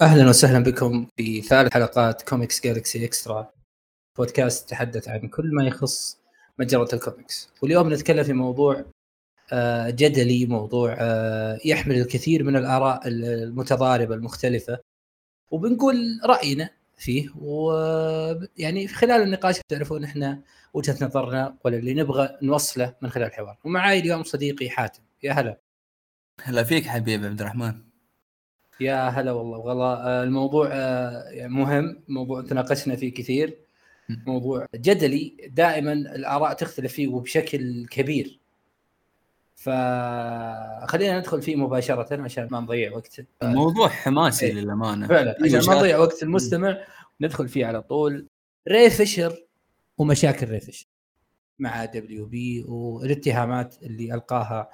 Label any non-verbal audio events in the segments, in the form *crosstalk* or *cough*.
أهلا وسهلا بكم في ثالث حلقات كوميكس جالكسي اكسترا بودكاست تحدث عن كل ما يخص مجرة الكوميكس واليوم نتكلم في موضوع آه، جدلي موضوع آه، يحمل الكثير من الآراء المتضاربة المختلفة. وبنقول رأينا فيه. ويعني خلال النقاش تعرفون إحنا وجهة نظرنا ولا اللي نبغى نوصله من خلال الحوار. ومعي اليوم صديقي حاتم. يا هلا. هلا فيك حبيبي عبد الرحمن. يا هلا والله. والله آه، الموضوع آه، يعني مهم. موضوع تناقشنا فيه كثير. موضوع جدلي دائما الآراء تختلف فيه وبشكل كبير. فخلينا ندخل فيه مباشرة عشان ما نضيع وقت. الموضوع حماسي إيه. للأمانة. فعلا عشان ما نضيع وقت المستمع ندخل فيه على طول. ري فيشر ومشاكل ري فيشر مع دبليو بي والاتهامات اللي ألقاها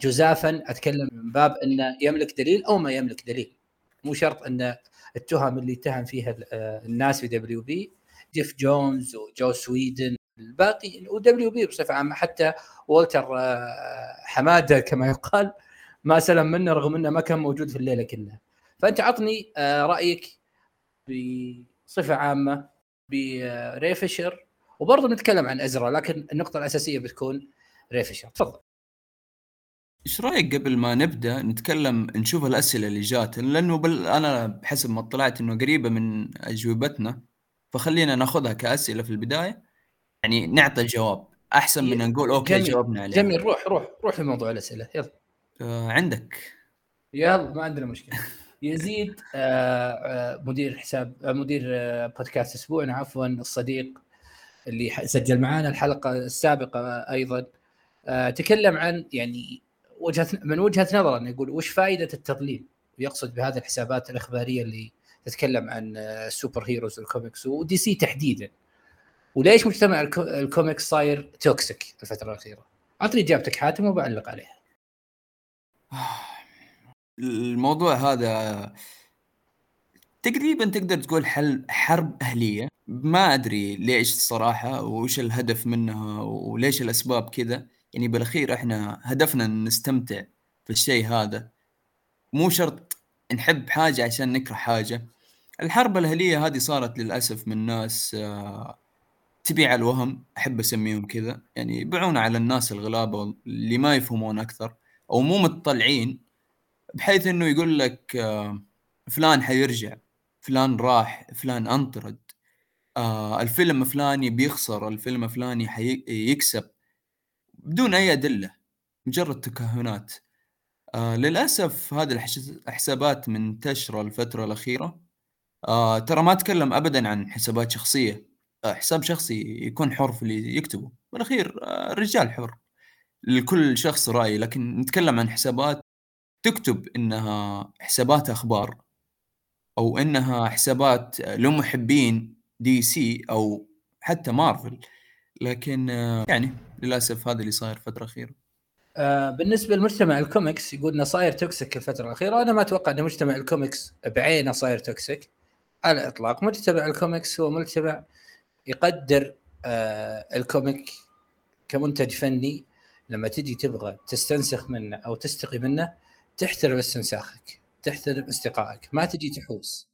جزافا أتكلم من باب إنه يملك دليل أو ما يملك دليل. مو شرط إن التهم اللي اتهم فيها آه، الناس في دبليو بي جيف جونز وجوس ويدن الباقي ودبليو بي بصفة عامة. حتى والتر آه، حمادة كما يقال ما سلم منه رغم إنه ما كان موجود في الليلة كلها. فأنت عطني رأيك بصفة عامة بري فيشر وبرضه نتكلم عن أزرا لكن النقطة الأساسية بتكون ري فيشر تفضل. إيش رأيك قبل ما نبدأ نتكلم نشوف الأسئلة اللي جات؟ لأنه بل أنا بحسب ما اطلعت إنه قريبة من أجوبتنا فخلينا ناخذها كأسئلة في البداية. يعني نعطي الجواب أحسن من نقول okay جميل. جاوبنا عليها. جميل. روح روح روح في موضوع الأسئلة. يلا. آه عندك. يلا ما عندنا مشكلة. يزيد آه آه مدير حساب آه مدير آه بودكاست أسبوعنا عفوا الصديق اللي سجل معنا الحلقة السابقة أيضا. آه تكلم عن يعني وجهة من وجهة نظره انه يقول وش فائدة التضليل؟ ويقصد بهذه الحسابات الإخبارية اللي تتكلم عن ال superheroes وال comics ودي سي تحديدا. وليش مجتمع الكوميكس صاير toxic الفترة الأخيرة؟ اعطني إجابتك حاتم وبعلق عليها. الموضوع هذا تقريبا تقدر تقول حل حرب أهلية ما أدري ليش الصراحة وش الهدف منها وليش الأسباب كذا يعني بالأخير إحنا هدفنا نستمتع في الشيء هذا. مو شرط نحب حاجة عشان نكره حاجة. الحرب الأهلية هذه صارت للأسف من ناس آه، تبيع الوهم أحب أسميهم كذا. يعني يبيعون على الناس الغلابة اللي ما يفهمون أكثر أو مو مطلعين بحيث إنه يقول لك آه، فلان حيرجع فلان راح فلان أنطرد. آه الفيلم فلاني بيخسر الفيلم فلاني حيكسب بدون أي أدلة مجرد تكهنات. آه للأسف هذه الحسابات منتشره الفترة الأخيرة. آه ترى ما أتكلم ابدا عن حسابات شخصية. آه حساب شخصي يكون حر في اللي يكتبه. بالأخير آه الرجال حر. لكل شخص رأي لكن نتكلم عن حسابات تكتب إنها حسابات أخبار أو إنها حسابات لمحبين دي سي أو حتى مارفل. لكن آه، يعني للأسف هذا اللي صاير الفترة الأخيرة. آه بالنسبة لمجتمع الكوميكس يقول إنه صاير toxic الفترة الأخيرة. أنا ما أتوقع إن مجتمع الكوميكس بعينه صاير toxic على الإطلاق. مجتمع الكوميكس هو مجتمع يقدر آه ال comic كمنتج فني لما تجي تبغى تستنسخ منه أو تستقي منه تحترم استنساخك تحترم استقائك ما تجي تحوس.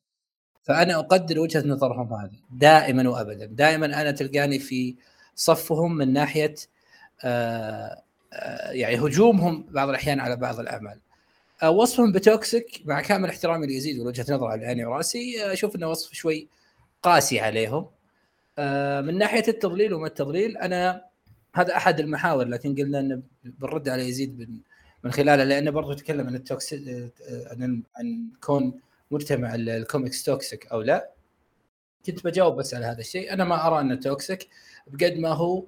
فأنا أقدر وجهة نظرهم هذه دائما وابدا. دائما أنا تلقاني في صفهم من ناحية آه آه يعني هجومهم بعض الأحيان على بعض الأعمال. آه وصفهم ب toxic مع كامل احترامي ليزيد ووجهه نظره على عيني وراسي أشوف إنه وصف شوي قاسي عليهم. من ناحية التضليل وما التضليل أنا هذا أحد المحاور لكن قلنا إنه بنرد على يزيد من خلاله لأنه برضو تكلم عن ال toxic عن عن كون مجتمع ال comics toxic أو لا. كنت بجاوب بس على هذا الشيء. أنا ما أرى أنه toxic. بقد ما هو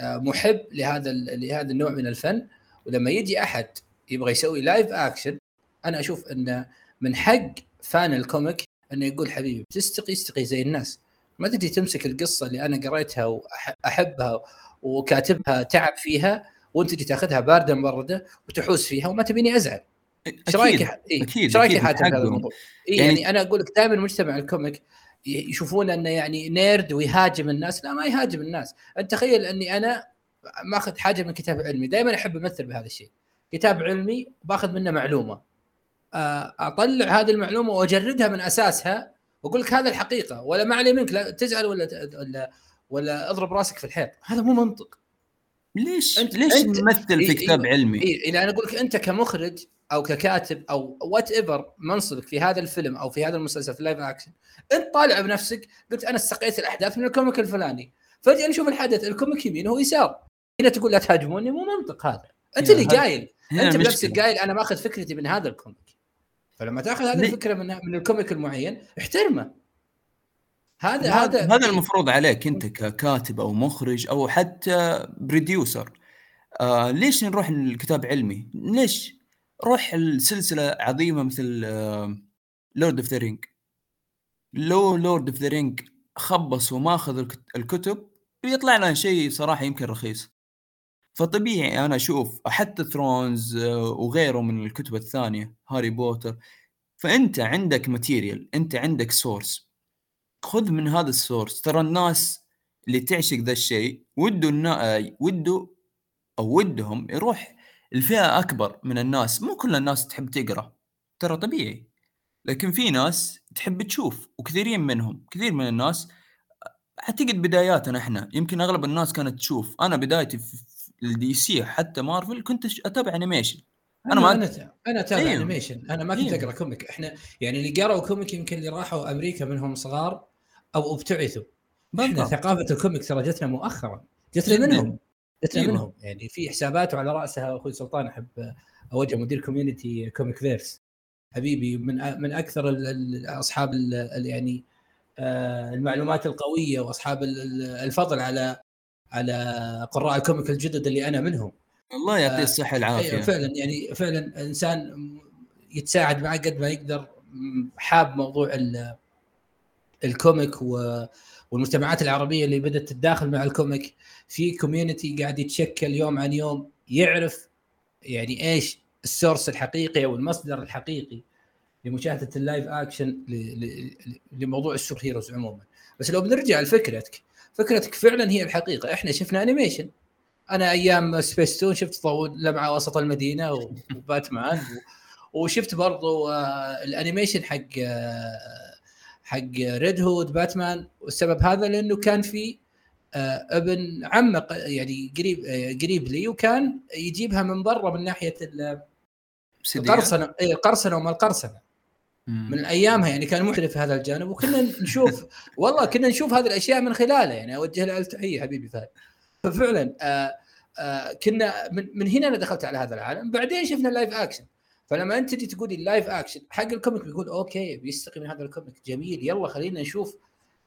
آه، محب لهذا لهذا النوع من الفن. ولما يجي أحد يبغى يسوي live action أنا أشوف إنه من حق fan ال comic إنه يقول حبيبي تستقي استقي زي الناس. ما تجي تمسك القصة اللي أنا قريتها واحبها وكاتبها تعب فيها وأنت تجي تأخذها باردة مبردة وتحوس فيها وما تبيني أزعل. إيش رأيك أكيد إيش رأيك حاتم هذا الموضوع؟ إيه يعني, يعني أنا أقول لك دائما مجتمع ال comic يشوفون أنه يعني nerd ويهاجم الناس. لا ما يهاجم الناس. أنت تخيل أني أنا ماخذ حاجة من كتاب علمي. دائما أحب أمثل بهذا الشيء. كتاب علمي باخذ منه معلومة. آه، أطلع هذه المعلومة وأجردها من أساسها وأقول لك هذا الحقيقة. ولا ما علي منك لا تزعل ولا ولا ولا اضرب راسك في الحيط. هذا مو منطق. ليش؟ أنت ليش تمثل في كتاب إيه. علمي؟ إيه اذا أنا أقول لك أنت كمخرج أو ككاتب أو whatever منصبك في هذا الفيلم أو في هذا المسلسل في ال live action أنت طالع بنفسك قلت أنا استقيت الأحداث من ال comic الفلاني. فجأة نشوف الحدث ال comic يمين هو يسار. هنا تقول لا تهاجموني مو منطق هذا. أنت اللي قايل. أنت بنفسك قايل أنا ماخذ فكرتي من هذا ال comic. فلما تأخذ هذه الفكرة من من ال comic المعين احترمه. هذا هذا هذا المفروض عليك أنت ككاتب أو مخرج أو حتى producer آه ليش نروح للكتاب علمي؟ ليش؟ روح السلسله عظيمة مثل Lord of the Rings لو Lord of the Rings خبص وماخذ الكتب بيطلع لنا شيء صراحة يمكن رخيص. فطبيعي أنا أشوف حتى Thrones آه، وغيره من الكتب الثانية هاري بوتر فأنت عندك material أنت عندك source خذ من هذا ال source ترى الناس اللي تعشق ذا الشيء ودوا النا... آه، ودوا أو ودهم يروح الفئة أكبر من الناس مو كل الناس تحب تقرأ ترى طبيعي. لكن في ناس تحب تشوف وكثيرين منهم كثير من الناس أعتقد بداياتنا إحنا يمكن أغلب الناس كانت تشوف. أنا بدايتي في ال DC حتى مارفل كنت أتابع animation أنا ما أنا أنا أتابع أيوه. animation أنا ما كنت أيوه. أقرأ comic إحنا يعني اللي قرأوا comic يمكن اللي راحوا أمريكا منهم صغار أو ابتعثوا. إحنا ثقافة ال comic ترى جتنا مؤخرا جتنا منهم. جتنا أيوه. منهم يعني في حسابات وعلى رأسها أخوي سلطان أحب اوجه مدير community Comic Verse حبيبي من من أكثر أصحاب يعني آه، المعلومات القوية وأصحاب الفضل على على قراء ال comic الجدد اللي أنا منهم. الله يعطيه الصحة العافيه أيوة فعلا يعني فعلا إنسان يتساعد معه قد ما يقدر حاب موضوع ال comic والمجتمعات العربية اللي بدأت تتداخل مع ال comic في community قاعد يتشكل يوم عن يوم يعرف يعني إيش ال source الحقيقي أو المصدر الحقيقي لمشاهدة ال live action لموضوع ال superheroes عموما. بس لو بنرجع لفكرتك فكرتك فعلا هي الحقيقة. إحنا شفنا animation أنا أيام سبيس تون شفت ظل لمع وسط المدينة وباتمان وشفت برضو آه، ال animation حق آه، حق Red Hood باتمان والسبب هذا لأنه كان في آه، ابن عمه يعني قريب قريب لي وكان يجيبها من برا من ناحية القرصنة القرصنة وما القرصنة. من أيامها يعني كان محترف في هذا الجانب وكنا نشوف *laughs* والله كنا نشوف هذه الأشياء من خلاله يعني. أوجه له التحيه حبيبي فهد. ففعلا آآ آآ كنا من, من هنا أنا دخلت على هذا العالم. بعدين شفنا ال live action فلما انت تجي تقول ال live action حق ال comic بيقول okay بيستقي من هذا ال comic جميل يلا خلينا نشوف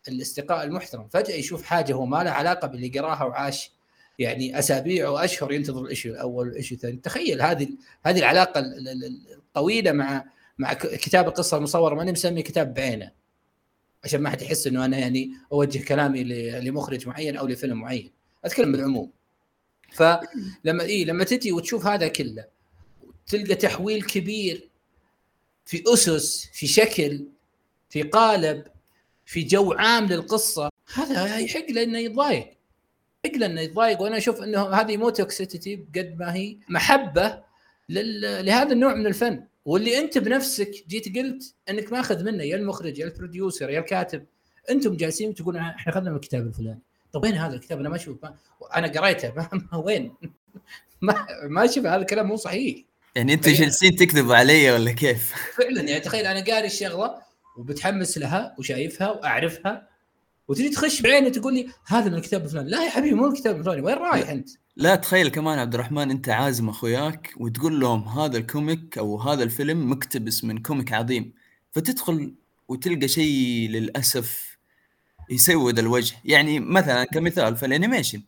الاستقاء المحترم. فجأة يشوف حاجة هو ما لها علاقة باللي قراها وعاش يعني أسابيع وأشهر ينتظر الإشي الأول والإشي الثاني. تخيل هذه هذه العلاقة الطويله مع مع كتاب القصة المصورة ماني مسمي كتاب بعينه عشان ما حد يحس إنه أنا يعني أوجه كلامي لمخرج معين أو لفيلم معين. أتكلم بالعموم. فلما اي لما تجي وتشوف هذا كله تلقى تحويل كبير في أسس في شكل في قالب في جو عام للقصة. هذا يحق له إنه يتضايق يحق له إنه يتضايق وأنا أشوف إنه هذه مو toxicity بقد ما هي محبة لهذا النوع من الفن. واللي أنت بنفسك جيت قلت إنك ماخذ منه يا المخرج يا ال producer يا الكاتب. أنتم جالسين تقولون إحنا أخذنا من الكتاب الفلاني. طيب وين هذا الكتاب؟ أنا ما أشوف. أنا قريته. *laughs* ما... وين؟ *laughs* ما ما أشوف هذا الكلام مو صحيح. يعني أنتم جالسين تكذبوا علي ولا كيف؟ فعلا يعني تخيل أنا قاري الشغلة وبتحمس لها وشايفها وأعرفها وتجي تخش بعيني تقول لي هذا من الكتاب الفلاني. لا يا حبيبي مو الكتاب الفلاني وين رايح أنت؟ لا تخيل كمان عبد الرحمن أنت عازم أخوياك وتقول لهم هذا ال comic أو هذا الفيلم مقتبس من comic عظيم. فتدخل وتلقى شيء للأسف يسود الوجه. يعني مثلا كمثال في ال animation.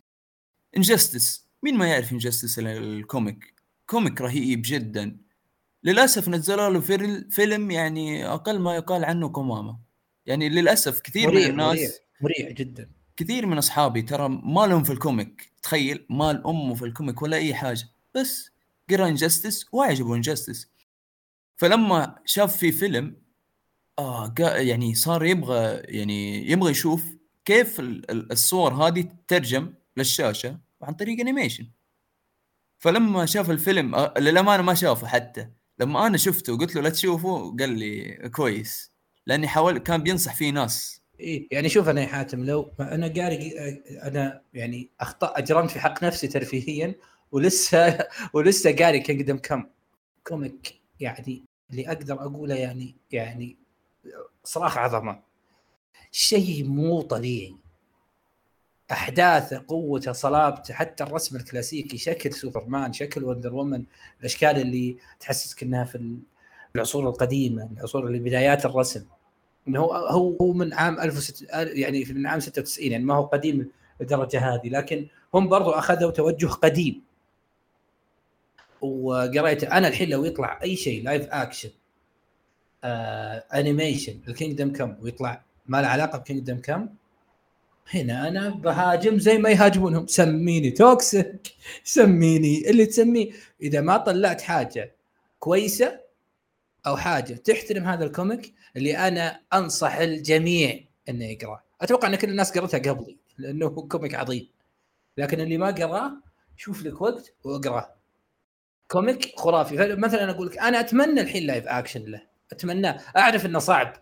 Injustice مين ما يعرف Injustice ال comic؟ comic رهيب جدا. للأسف نزلوا له فيلم يعني أقل ما يقال عنه قمامة يعني للأسف كثير مريح من الناس مريح, مريح جدا. كثير من أصحابي ترى ما لهم في ال comic. تخيل ما له في ال comic ولا أي حاجة. بس قرا Injustice وعجبه Injustice فلما شاف في فيلم آه يعني صار يبغى يعني يبغى يشوف كيف الصور هذه تترجم للشاشة عن طريق animation فلما شاف الفيلم للأمانة ما شافه حتى. لما أنا شفته وقلت له لا تشوفه قال لي كويس. لأني حاول كان بينصح فيه ناس. إيه يعني شوف أنا يا حاتم لو أنا قاري أنا يعني أخطأ أجرمت في حق نفسي ترفيهيا ولسه *laughs* ولسه قاري Kingdom Come comic يعني اللي أقدر أقوله يعني يعني صراحة عظمة. شيء مو طبيعي. احداثه قوته صلابته حتى الرسم الكلاسيكي شكل سوبرمان شكل Wonder Woman الأشكال اللي تحسسك إنها في العصور القديمة العصور اللي بدايات الرسم. إنه هو هو من عام 1600 يعني من عام 96 يعني ما هو قديم للدرجه هذه لكن هم برضو أخذوا توجه قديم. وقريت أنا الحين لو يطلع أي شيء live action animation ال Kingdom Come ويطلع ما له علاقة ب Kingdom Come هنا أنا بهاجم زي ما يهاجمونهم. سميني toxic سميني اللي تسميه. إذا ما طلعت حاجة كويسة أو حاجة تحترم هذا ال comic اللي أنا أنصح الجميع إنه يقرأه. أتوقع إن كل الناس قرتها قبلي لأنه comic عظيم. لكن اللي ما قرأه شوف لك وقت واقرأه. comic خرافي. مثلا أقول لك أنا أتمنى الحين live action له. أتمناه. أعرف إنه صعب.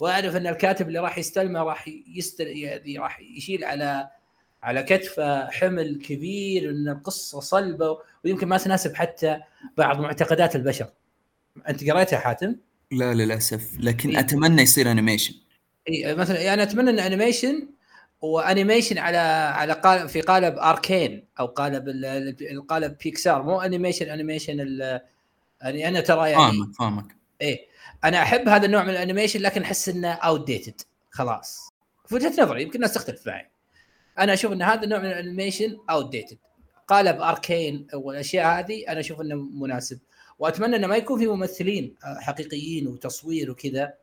وأعرف أن الكاتب اللي راح يستلمه راح يستل يعني راح يشيل على على كتفه حمل كبير إن القصة صلبة ويمكن ما تناسب حتى بعض معتقدات البشر. أنت قريتها حاتم؟ لا للأسف. لكن إيه؟ أتمنى يصير animation اي مثلا يعني أتمنى إن animation و animation على على قالب في قالب اركين أو قالب القالب بيكسار مو animation animation يعني أنا ترى يعني فاهمك فاهمك. إيه. أنا أحب هذا النوع من ال animation لكن أحس إنه outdated خلاص. في وجهة نظري يمكن الناس تختلف معي. أنا أشوف إن هذا النوع من ال animation outdated قالب أركين والأشياء هذه أنا أشوف إنه مناسب. وأتمنى إنه ما يكون في ممثلين حقيقيين وتصوير وكذا.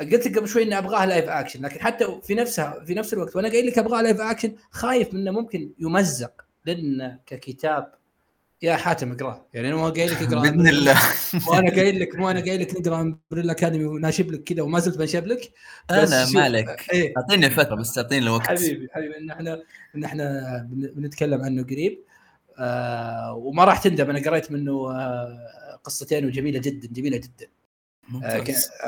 قلت قبل شوي إني أبغاه live action لكن حتى في نفسها في نفس الوقت وأنا قايل لك أبغاه live action خايف منه ممكن يمزق لأن ككتاب يا حاتم اقراه يعني أنا مو قايل لك اقرأ. بإذن الله. وأنا قايل لك مو أنا قايل لك نقرأ امبريلا اكاديمي وناشب لك كذا وما زلت بنشب لك. أنا مالك. إيه. أعطيني فترة بس أعطيني الوقت. حبيبي حبيبي إن إحنا إن إحنا بنتكلم عنه قريب. آه وما راح تندم. أنا قريت منه آه قصتين وجميلة جدا جميلة جدا.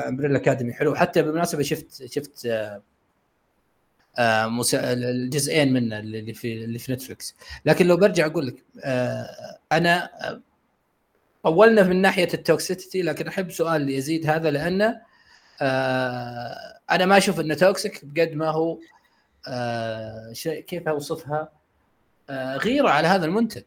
امبريلا اكاديمي حلو. حتى بالمناسبة شفت شفت آه آه الجزئين منه اللي في اللي في نتفلكس لكن لو برجع أقول لك آه أنا طولنا من ناحية ال toxicity لكن أحب سؤال يزيد هذا لأنه آه أنا ما أشوف إنه toxic بقد ما هو آه كيف أوصفها؟ آه غيره على هذا المنتج.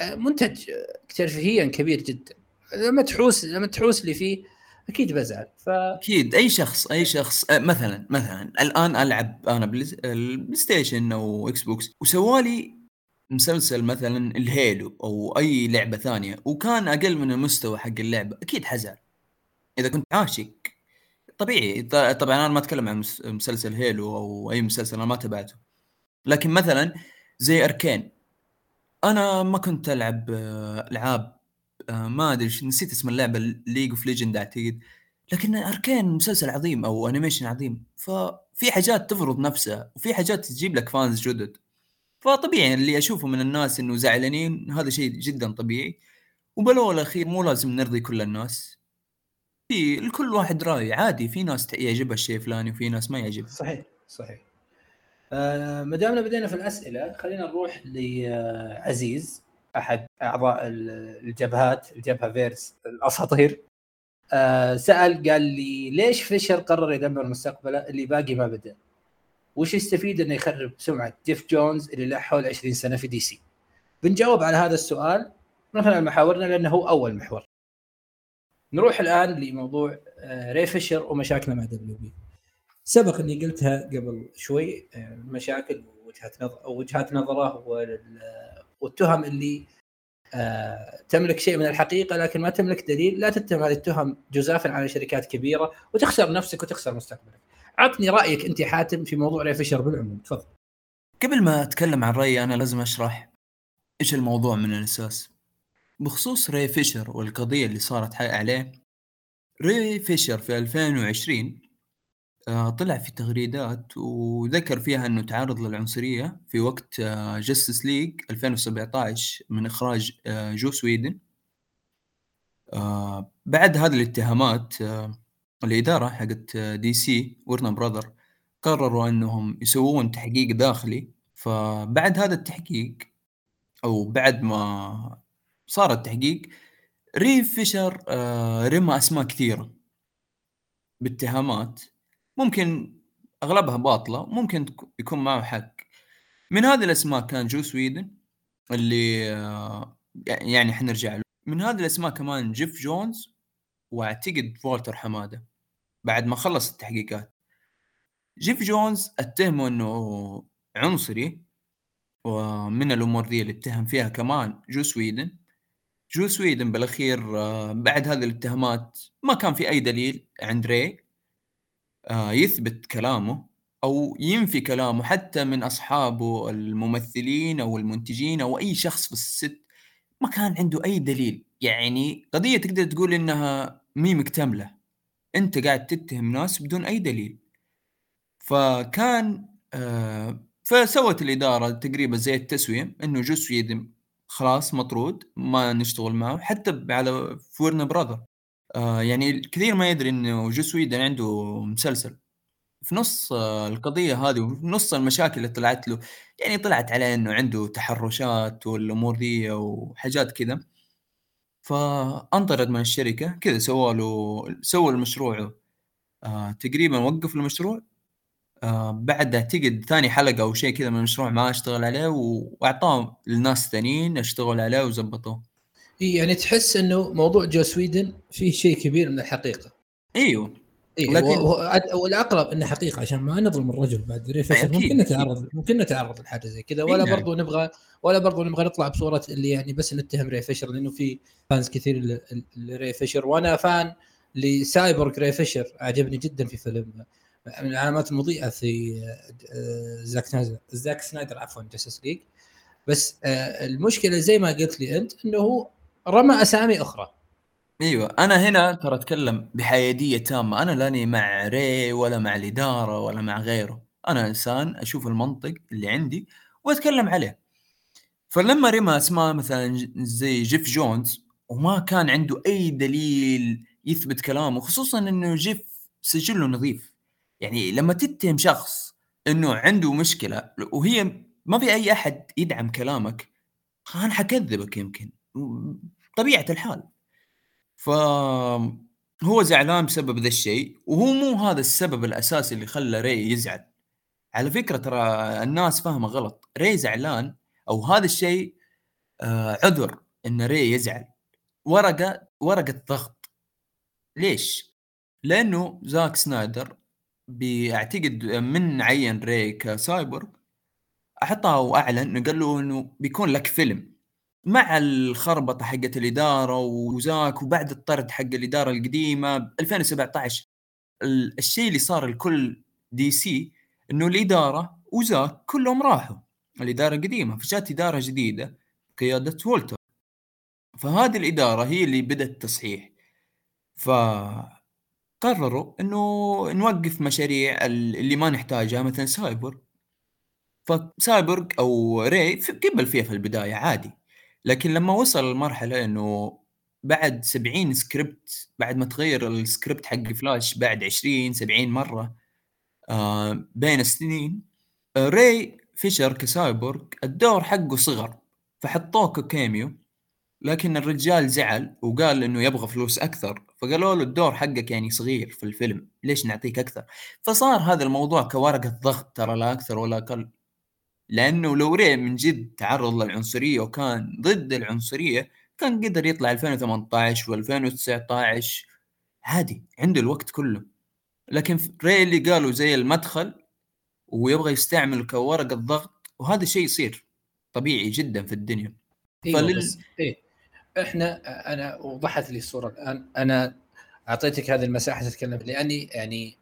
آه منتج ترفيهيا كبير جدا. لما تحوس لما تحوس لي فيه أكيد بزعل. ف أكيد. أي شخص أي شخص آه، مثلا مثلا الآن ألعب أنا بلاي ستيشن أو إكس بوكس وسوالي مسلسل مثلا الهيلو أو أي لعبة ثانية وكان أقل من المستوى حق اللعبة أكيد حزعل. إذا كنت عاشق طبيعي. طبعا أنا ما أتكلم عن مسلسل هيلو أو أي مسلسل أنا ما تابعته. لكن مثلا زي اركين أنا ما كنت ألعب آه، ألعاب آه، ما أدري نسيت اسم اللعبة ليق اوف ليجند أعتقد. لكن أركين مسلسل عظيم أو animation عظيم. ففي حاجات تفرض نفسها وفي حاجات تجيب لك fans جدد. فطبيعي اللي أشوفه من الناس إنه زعلانين هذا شيء جدا طبيعي. وبالأول الاخير مو لازم نرضي كل الناس. في الكل واحد رأي عادي في ناس يعجبها الشيء الفلاني وفي ناس ما يعجبها. صحيح صحيح. آه ما دامنا بدينا في الأسئلة خلينا نروح لعزيز أحد أعضاء الجبهات الجبهة فيرس الأساطير آه سأل قال لي ليش فيشر قرر يدمر مستقبله اللي باقي ما بدأ؟ وش يستفيد إنه يخرب سمعة جيف جونز اللي له حول 20 سنة في دي سي؟ بنجاوب على هذا السؤال من خلال محاورنا لأنه هو أول محور. نروح الآن لموضوع آه راي فيشر ومشاكله مع دبليو بي. سبق إني قلتها قبل شوي آه مشاكل وجهات نظر وجهات نظره والتهم اللي آه تملك شيء من الحقيقة لكن ما تملك دليل لا تتهم هذه التهم جزافا على شركات كبيرة وتخسر نفسك وتخسر مستقبلك. عطني رأيك أنت حاتم في موضوع راي فيشر بالعموم تفضل. قبل ما أتكلم عن رأيي أنا لازم أشرح إيش الموضوع من الأساس. بخصوص راي فيشر والقضية اللي صارت عليه راي فيشر في 2020 آه، طلع في تغريدات وذكر فيها إنه تعرض للعنصرية في وقت جاستس ليج 2017 من إخراج آه، جوس ويدن. آه بعد هذه الاتهامات آه الإدارة حقت دي سي وورنر براذر قرروا إنهم يسوون تحقيق داخلي. فبعد هذا التحقيق أو بعد ما صار التحقيق راي فيشر آه رمى أسماء كثيرة باتهامات. ممكن أغلبها باطلة ممكن يكون معه حق. من هذه الاسماء كان جوس ويدن اللي آه يعني حنرجع له. من هذه الاسماء كمان جيف جونز وأعتقد والتر حمادة بعد ما خلص التحقيقات. جيف جونز أتهمه إنه عنصري ومن الأمور دي اللي اتهم فيها كمان جوس ويدن. جوس ويدن بالأخير آه، بعد هذه الاتهامات ما كان في أي دليل عند راي. يثبت كلامه أو ينفي كلامه حتى من أصحابه الممثلين أو المنتجين أو أي شخص في ال set. ما كان عنده أي دليل. يعني قضية تقدر تقول إنها مهي مكتملة. أنت قاعد تتهم ناس بدون أي دليل. فكان آه فسوت الإدارة تقريبا زي التسوية إنه جوس ويدن خلاص مطرود ما نشتغل معه حتى على ورنر براذر آه يعني كثير ما يدري إنه جوس ويدن عنده مسلسل. في نص آه القضية هذه وفي نص المشاكل اللي طلعت له يعني طلعت عليه إنه عنده تحرشات والأمور دي وحاجات كذا. فأنطرد من الشركة كذا سووا له سووا المشروع آه تقريبا وقف المشروع. آه بعد اعتقد ثاني حلقة أو شيء كذا من المشروع ما اشتغل عليه وأعطاه للناس ثانيين اشتغل عليه وزبطوه. يعني تحس إنه موضوع جوس ويدن فيه شيء كبير من الحقيقة. إيوه. إيه لكن والأقرب إنه حقيقة عشان ما نظلم الرجل بعد ري فيشر ممكن نتعرض ممكن نتعرض لحاجة زي كذا ولا يعني. برضو نبغى ولا برضو نبغى نطلع بصورة اللي يعني بس نتهم ري فيشر لأنه في fans كثير لري فيشر وأنا fan لسايبورغ ري فيشر عجبني جدا في فيلم من العلامات المضيئة في آه، زاك سنايدر زاك سنايدر عفوا جاستس ليج. بس آه، المشكلة زي ما قلت لي أنت إنه هو رمى أسامي أخرى. أيوه أنا هنا ترى أتكلم بحيادية تامة. أنا لاني مع ري ولا مع الاداره ولا مع غيره. أنا إنسان أشوف المنطق اللي عندي وأتكلم عليه. فلما رمى أسماء مثلا زي جيف جونز وما كان عنده أي دليل يثبت كلامه خصوصا إنه جيف سجله نظيف. يعني لما تتهم شخص إنه عنده مشكلة وهي ما في أي أحد يدعم كلامك أنا حكذبك يمكن. طبيعة الحال. فهو زعلان بسبب ذا الشيء وهو مو هذا السبب الأساسي اللي خلى ري يزعل. على فكرة ترى الناس فاهمة غلط. ري زعلان أو هذا الشيء آه عذر إن ري يزعل. ورقة ورقة ضغط. ليش؟ لأنه زاك سنايدر بيعتقد من عين ري كسايبورغ حطه وأعلن قال له إنه بيكون لك فيلم. مع الخربطة حقت الإدارة وزاك وبعد الطرد حق الإدارة القديمة 2017 الشيء اللي صار لكل دي سي إنه الإدارة وزاك كلهم راحوا. الإدارة القديمة فجات إدارة جديدة قيادة والتر. فهذه الإدارة هي اللي بدأت التصحيح. ف قرروا إنه نوقف مشاريع اللي ما نحتاجها مثلا سايبر فسايبورغ أو ري قبل فيها في البداية عادي. لكن لما وصل المرحله إنه بعد 70 سكريبت بعد ما تغير السكريبت حق فلاش بعد 20 70 مرة آه بين السنين آه ري فيشر كسايبورغ الدور حقه صغر فحطوه ك cameo لكن الرجال زعل وقال إنه يبغى فلوس أكثر فقالوا له الدور حقك يعني صغير في الفيلم ليش نعطيك أكثر؟ فصار هذا الموضوع كورقة ضغط ترى لا أكثر ولا أقل. لأنه لو ري من جد تعرض للعنصرية وكان ضد العنصرية كان قدر يطلع 2018 و2019 عادي عنده الوقت كله. لكن ري اللي قالوا زي المدخل ويبغى يستعمل كورقه ضغط وهذا شيء يصير طبيعي جدا في الدنيا. أيوة فلل... بس إيه إحنا أنا وضحت لي الصورة الآن. أنا أعطيتك هذه المساحة تتكلم لأني يعني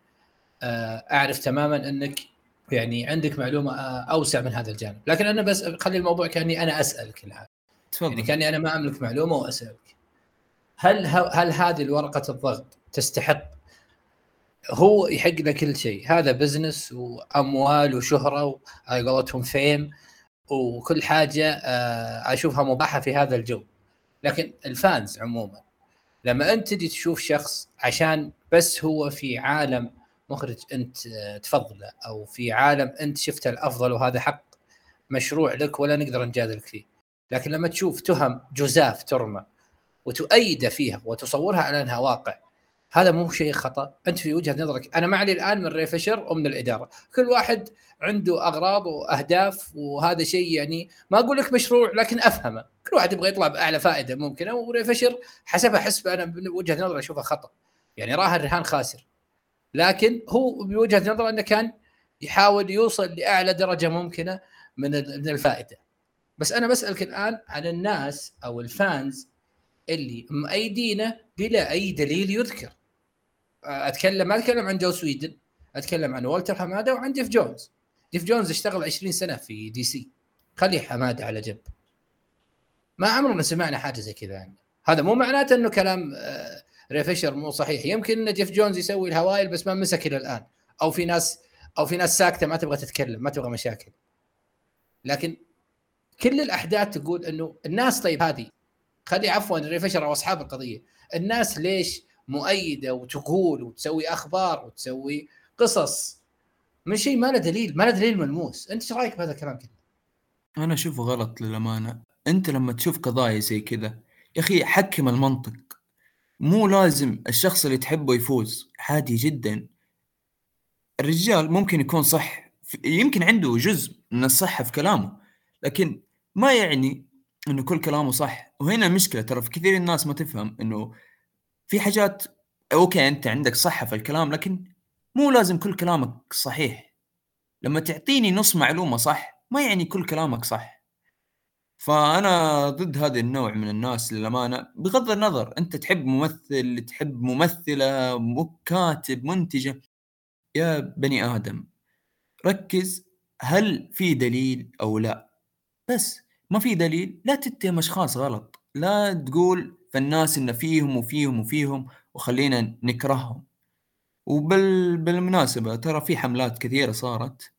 آه، أعرف تماما إنك يعني عندك معلومة أوسع من هذا الجانب. لكن أنا بس خلي الموضوع كأني أنا أسألك الآن. يعني كأني أنا ما أملك معلومة وأسألك. هل هل هذه الورقة الضغط تستحق؟ هو يحق له كل شيء. هذا business وأموال وشهرة وعلى قولتهم fame وكل حاجة آه، أشوفها مباحة في هذا الجو. لكن ال fans عموما لما أنت تجي تشوف شخص عشان بس هو في عالم مخرج انت تفضله أو في عالم انت شفته الافضل وهذا حق مشروع لك ولا نقدر نجادلك فيه. لكن لما تشوف تهم جزاف ترمى وتؤيده فيها وتصورها على انها واقع هذا مو شيء خطأ. انت في وجهة نظرك أنا ما علي الآن من ري فيشر ومن الإدارة. كل واحد عنده أغراض وأهداف وهذا شيء يعني ما أقول لك مشروع لكن أفهمه. كل واحد يبغى يطلع باعلى فائدة ممكنة وري فيشر حسبها حسبه أنا من وجهة نظري اشوفها خطأ. يعني راهن رهان خاسر. لكن هو بوجهه نظره إنه كان يحاول يوصل لأعلى درجة ممكنة من من الفائدة. بس أنا بسألك الآن عن الناس أو ال fans اللي مؤيدينه بلا أي دليل يذكر. أتكلم ما أتكلم عن جوس ويدن أتكلم عن والتر حمادة وعن جيف جونز. جيف جونز اشتغل 20 سنة في دي سي. خلي حمادة على جنب. ما عمرنا سمعنا حاجة زي كذا يعني. هذا مو معناته إنه كلام آه، ري فيشر مو صحيح. يمكن إن جيف جونز يسوي الهوايل بس ما مسك إلى الآن. أو في ناس أو في ناس ساكتة ما تبغى تتكلم ما تبغى مشاكل. لكن كل الأحداث تقول إنه الناس طيب هذه. خلي عفوا ريفيشر أو أصحاب القضية. الناس ليش مؤيدة وتقول وتسوي أخبار وتسوي قصص؟ من شيء ما له دليل ما له دليل ملموس. أنت إيش رأيك بهذا الكلام كذا أنا أشوفه غلط للأمانة. أنت لما تشوف قضايا زي كذا يا أخي حكم المنطق. مو لازم الشخص اللي تحبه يفوز عادي جدا. الرجال ممكن يكون صح يمكن عنده جزء من الصحة في كلامه لكن ما يعني إنه كل كلامه صح. وهنا المشكلة ترى في كثير الناس ما تفهم إنه في حاجات أوكي أنت عندك صحة في الكلام لكن مو لازم كل كلامك صحيح. لما تعطيني نص معلومة صح ما يعني كل كلامك صح. فأنا ضد هذا النوع من الناس للأمانة بغض النظر أنت تحب ممثل تحب ممثلة كاتب منتجة يا بني آدم ركز هل في دليل أو لا. بس ما في دليل لا تتهم اشخاص غلط لا تقول في الناس إن فيهم وفيهم وفيهم وخلينا نكرههم. وبال بالمناسبة ترى في حملات كثيرة صارت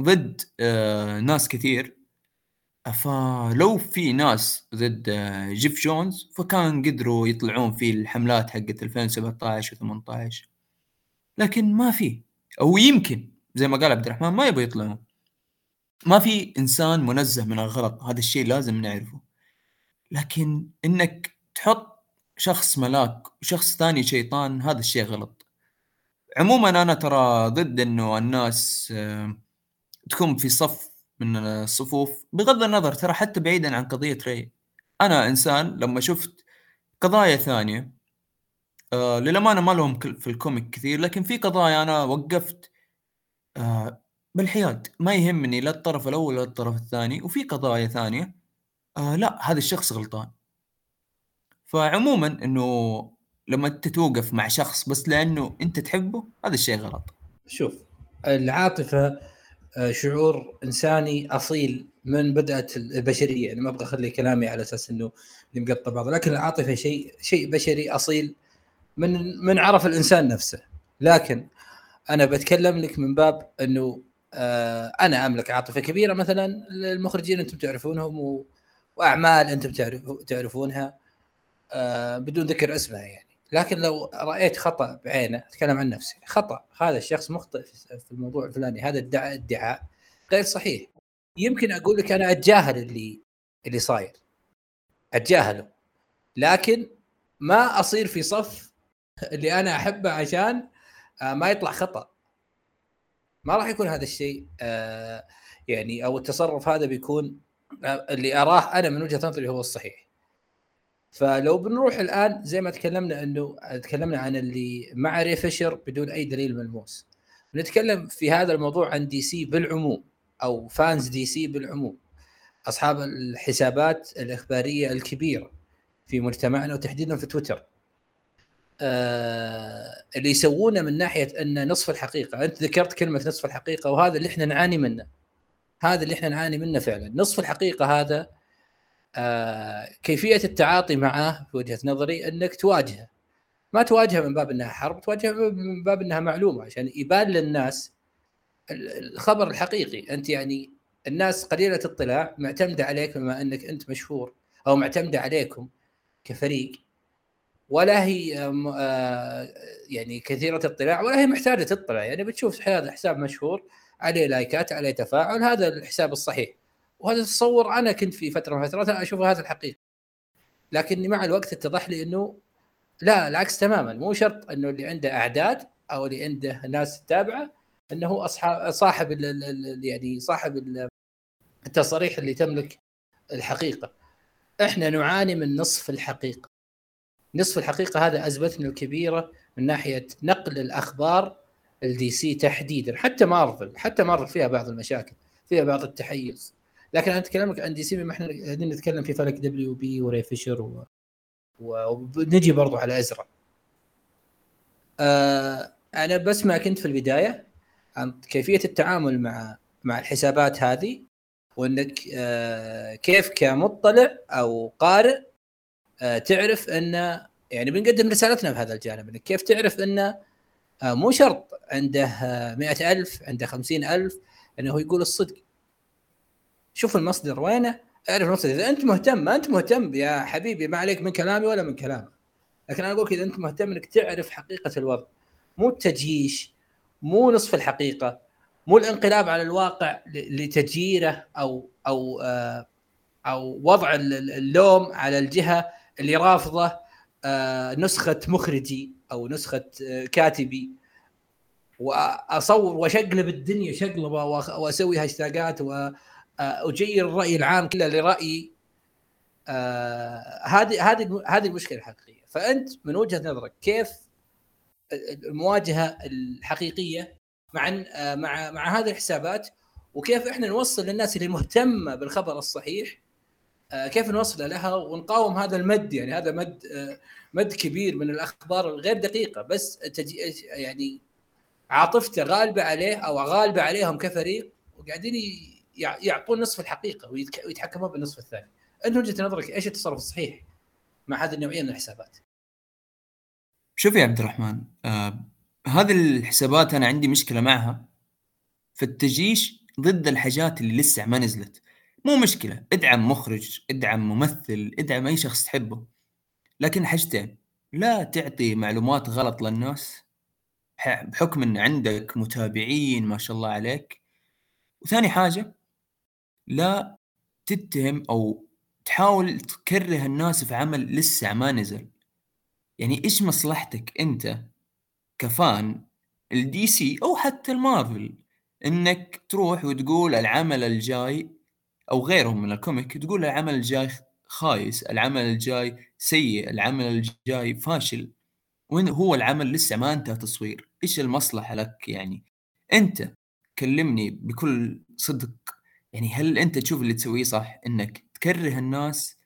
ضد آه ناس كثير فلو في ناس ضد جيف جونز فكان قدروا يطلعون في الحملات حقت 2017 و18 لكن ما في. أو يمكن زي ما قال عبد الرحمن ما يبغوا يطلعون. ما في إنسان منزه من الغلط. هذا الشيء لازم نعرفه. لكن إنك تحط شخص ملاك وشخص ثاني شيطان هذا الشيء غلط. عموما أنا ترى ضد إنه الناس آه، تكون في صف من الصفوف بغض النظر ترى حتى بعيدا عن قضية ري. أنا إنسان لما شفت قضايا ثانية آه للأمانة ما لهم في الكوميك كثير لكن في قضايا أنا وقفت آه بالحياد. ما يهمني لا الطرف الأول ولا الطرف الثاني وفي قضايا ثانية آه لا هذا الشخص غلطان. فعموما إنه لما أنت توقف مع شخص بس لأنه أنت تحبه هذا الشيء غلط. شوف العاطفة شعور إنساني أصيل من بدأت البشرية يعني ما أبغى أخلي كلامي على أساس إنه مقطع بعض لكن العاطفه شيء شيء بشري أصيل من من عرف الإنسان نفسه لكن أنا بتكلم لك من باب إنه آه أنا أملك عاطفة كبيرة مثلا للمخرجين أنتم تعرفونهم. وأعمال أنتم تعرف... تعرفونها آه بدون ذكر اسمها يعني لكن لو رأيت خطأ بعينه أتكلم عن نفسي. خطأ. هذا الشخص مخطئ في الموضوع الفلاني. هذا ادعاء ادعاء غير صحيح. يمكن أقول لك أنا أتجاهل اللي اللي صاير. أتجاهله. لكن ما أصير في صف اللي أنا أحبه عشان آه، ما يطلع خطأ. ما راح يكون هذا الشيء آه، يعني أو التصرف هذا بيكون آه، اللي أراه أنا من وجهة نظري هو الصحيح. فلو بنروح الآن زي ما تكلمنا إنه تكلمنا عن اللي مع ري فيشر بدون أي دليل ملموس نتكلم في هذا الموضوع عن دي سي بالعموم أو fans دي سي بالعموم. أصحاب الحسابات الإخبارية الكبيرة في مجتمعنا وتحديدا في تويتر. آه اللي يسوونه من ناحية إن نصف الحقيقة أنت ذكرت كلمة نصف الحقيقة وهذا اللي إحنا نعاني منه. هذا اللي إحنا نعاني منه فعلا. نصف الحقيقة هذا آه كيفية التعاطي معه في وجهة نظري إنك تواجهه. ما تواجهه من باب إنها حرب تواجهه من باب إنها معلومة عشان يبان للناس الخبر الحقيقي. أنت يعني الناس قليلة الاطلاع معتمدة عليك بما إنك أنت مشهور أو معتمدة عليكم كفريق. ولا هي آه، يعني كثيرة الاطلاع ولا هي محتاجة تطلع يعني بتشوف هذا حساب مشهور عليه لايكات عليه تفاعل هذا الحساب الصحيح. وهذا تصور أنا كنت في فترة من الفترات أشوف هذا الحقيقة. لكن مع الوقت اتضح لي إنه لا العكس تماما. مو شرط إنه اللي عنده أعداد أو اللي عنده ناس تتابعه إنه هو اصحاب صاحب يعني صاحب التصاريح اللي تملك الحقيقة. إحنا نعاني من نصف الحقيقة. نصف الحقيقة هذا أزمتنا الكبيرة من ناحية نقل الأخبار الدي سي تحديدا. حتى مارفل حتى مارفل فيها بعض المشاكل فيها بعض التحيز. لكن أنا أتكلم لك عن دي سي بما إحنا قاعدين نتكلم في فلك دبليو بي وري فيشر و... ونجي برضو على أزرق. آه أنا بس ما كنت في البداية عن كيفية التعامل مع مع الحسابات هذه وإنك آه كيف كمطلع أو قارئ آه تعرف إن يعني بنقدم رسالتنا في هذا الجانب إنك كيف تعرف إن آه مو شرط عنده مئة ألف عنده خمسين ألف إنه يقول الصدق. شوف المصدر وينه اعرف المصدر. إذا أنت مهتم ما أنت مهتم يا حبيبي ما عليك من كلامي ولا من كلامك. لكن أنا أقول إذا أنت مهتم إنك تعرف حقيقة الوضع. مو التجيش مو نصف الحقيقة مو الانقلاب على الواقع لتجيره أو أو آه، أو وضع اللوم على الجهة اللي رافضه آه، نسخة مخرجي أو نسخة آه، كاتبي. واصور واشقلب الدنيا شقلبة وأسوي هاشتاجات واجير الرأي العام كله لرايي هذه هذه هذه المشكلة الحقيقية. فأنت من وجهة نظرك كيف المواجهة الحقيقية مع مع مع هذه الحسابات؟ وكيف إحنا نوصل للناس اللي مهتمة بالخبر الصحيح؟ آه، كيف نوصل لها ونقاوم هذا المد؟ يعني هذا مد آه، مد كبير من الأخبار الغير دقيقة بس يعني عاطفته غالبة عليه أو غالبة عليهم كفريق وقاعدين يعطون نصف الحقيقة ويتحكمون بالنصف الثاني. أنت وجهة نظرك إيش التصرف الصحيح مع هذه النوعية من الحسابات؟ شوف يا عبد الرحمن آه هذه الحسابات أنا عندي مشكلة معها في التجيش ضد الحاجات اللي لسه ما نزلت مو مشكلة ادعم مخرج ادعم ممثل ادعم أي شخص تحبه لكن حاجتين لا تعطي معلومات غلط للناس بحكم إن عندك متابعين ما شاء الله عليك وثاني حاجة لا تتهم أو تحاول تكره الناس في عمل لسه ما نزل. يعني إيش مصلحتك أنت ك fan الدي سي أو حتى المارفل إنك تروح وتقول العمل الجاي أو غيرهم من ال comic تقول العمل الجاي خايس العمل الجاي سيء العمل الجاي فاشل. وين هو العمل لسه ما انتهى تصوير؟ إيش المصلحة لك يعني؟ أنت كلمني بكل صدق يعني هل أنت تشوف اللي تسويه صح؟ إنك تكره الناس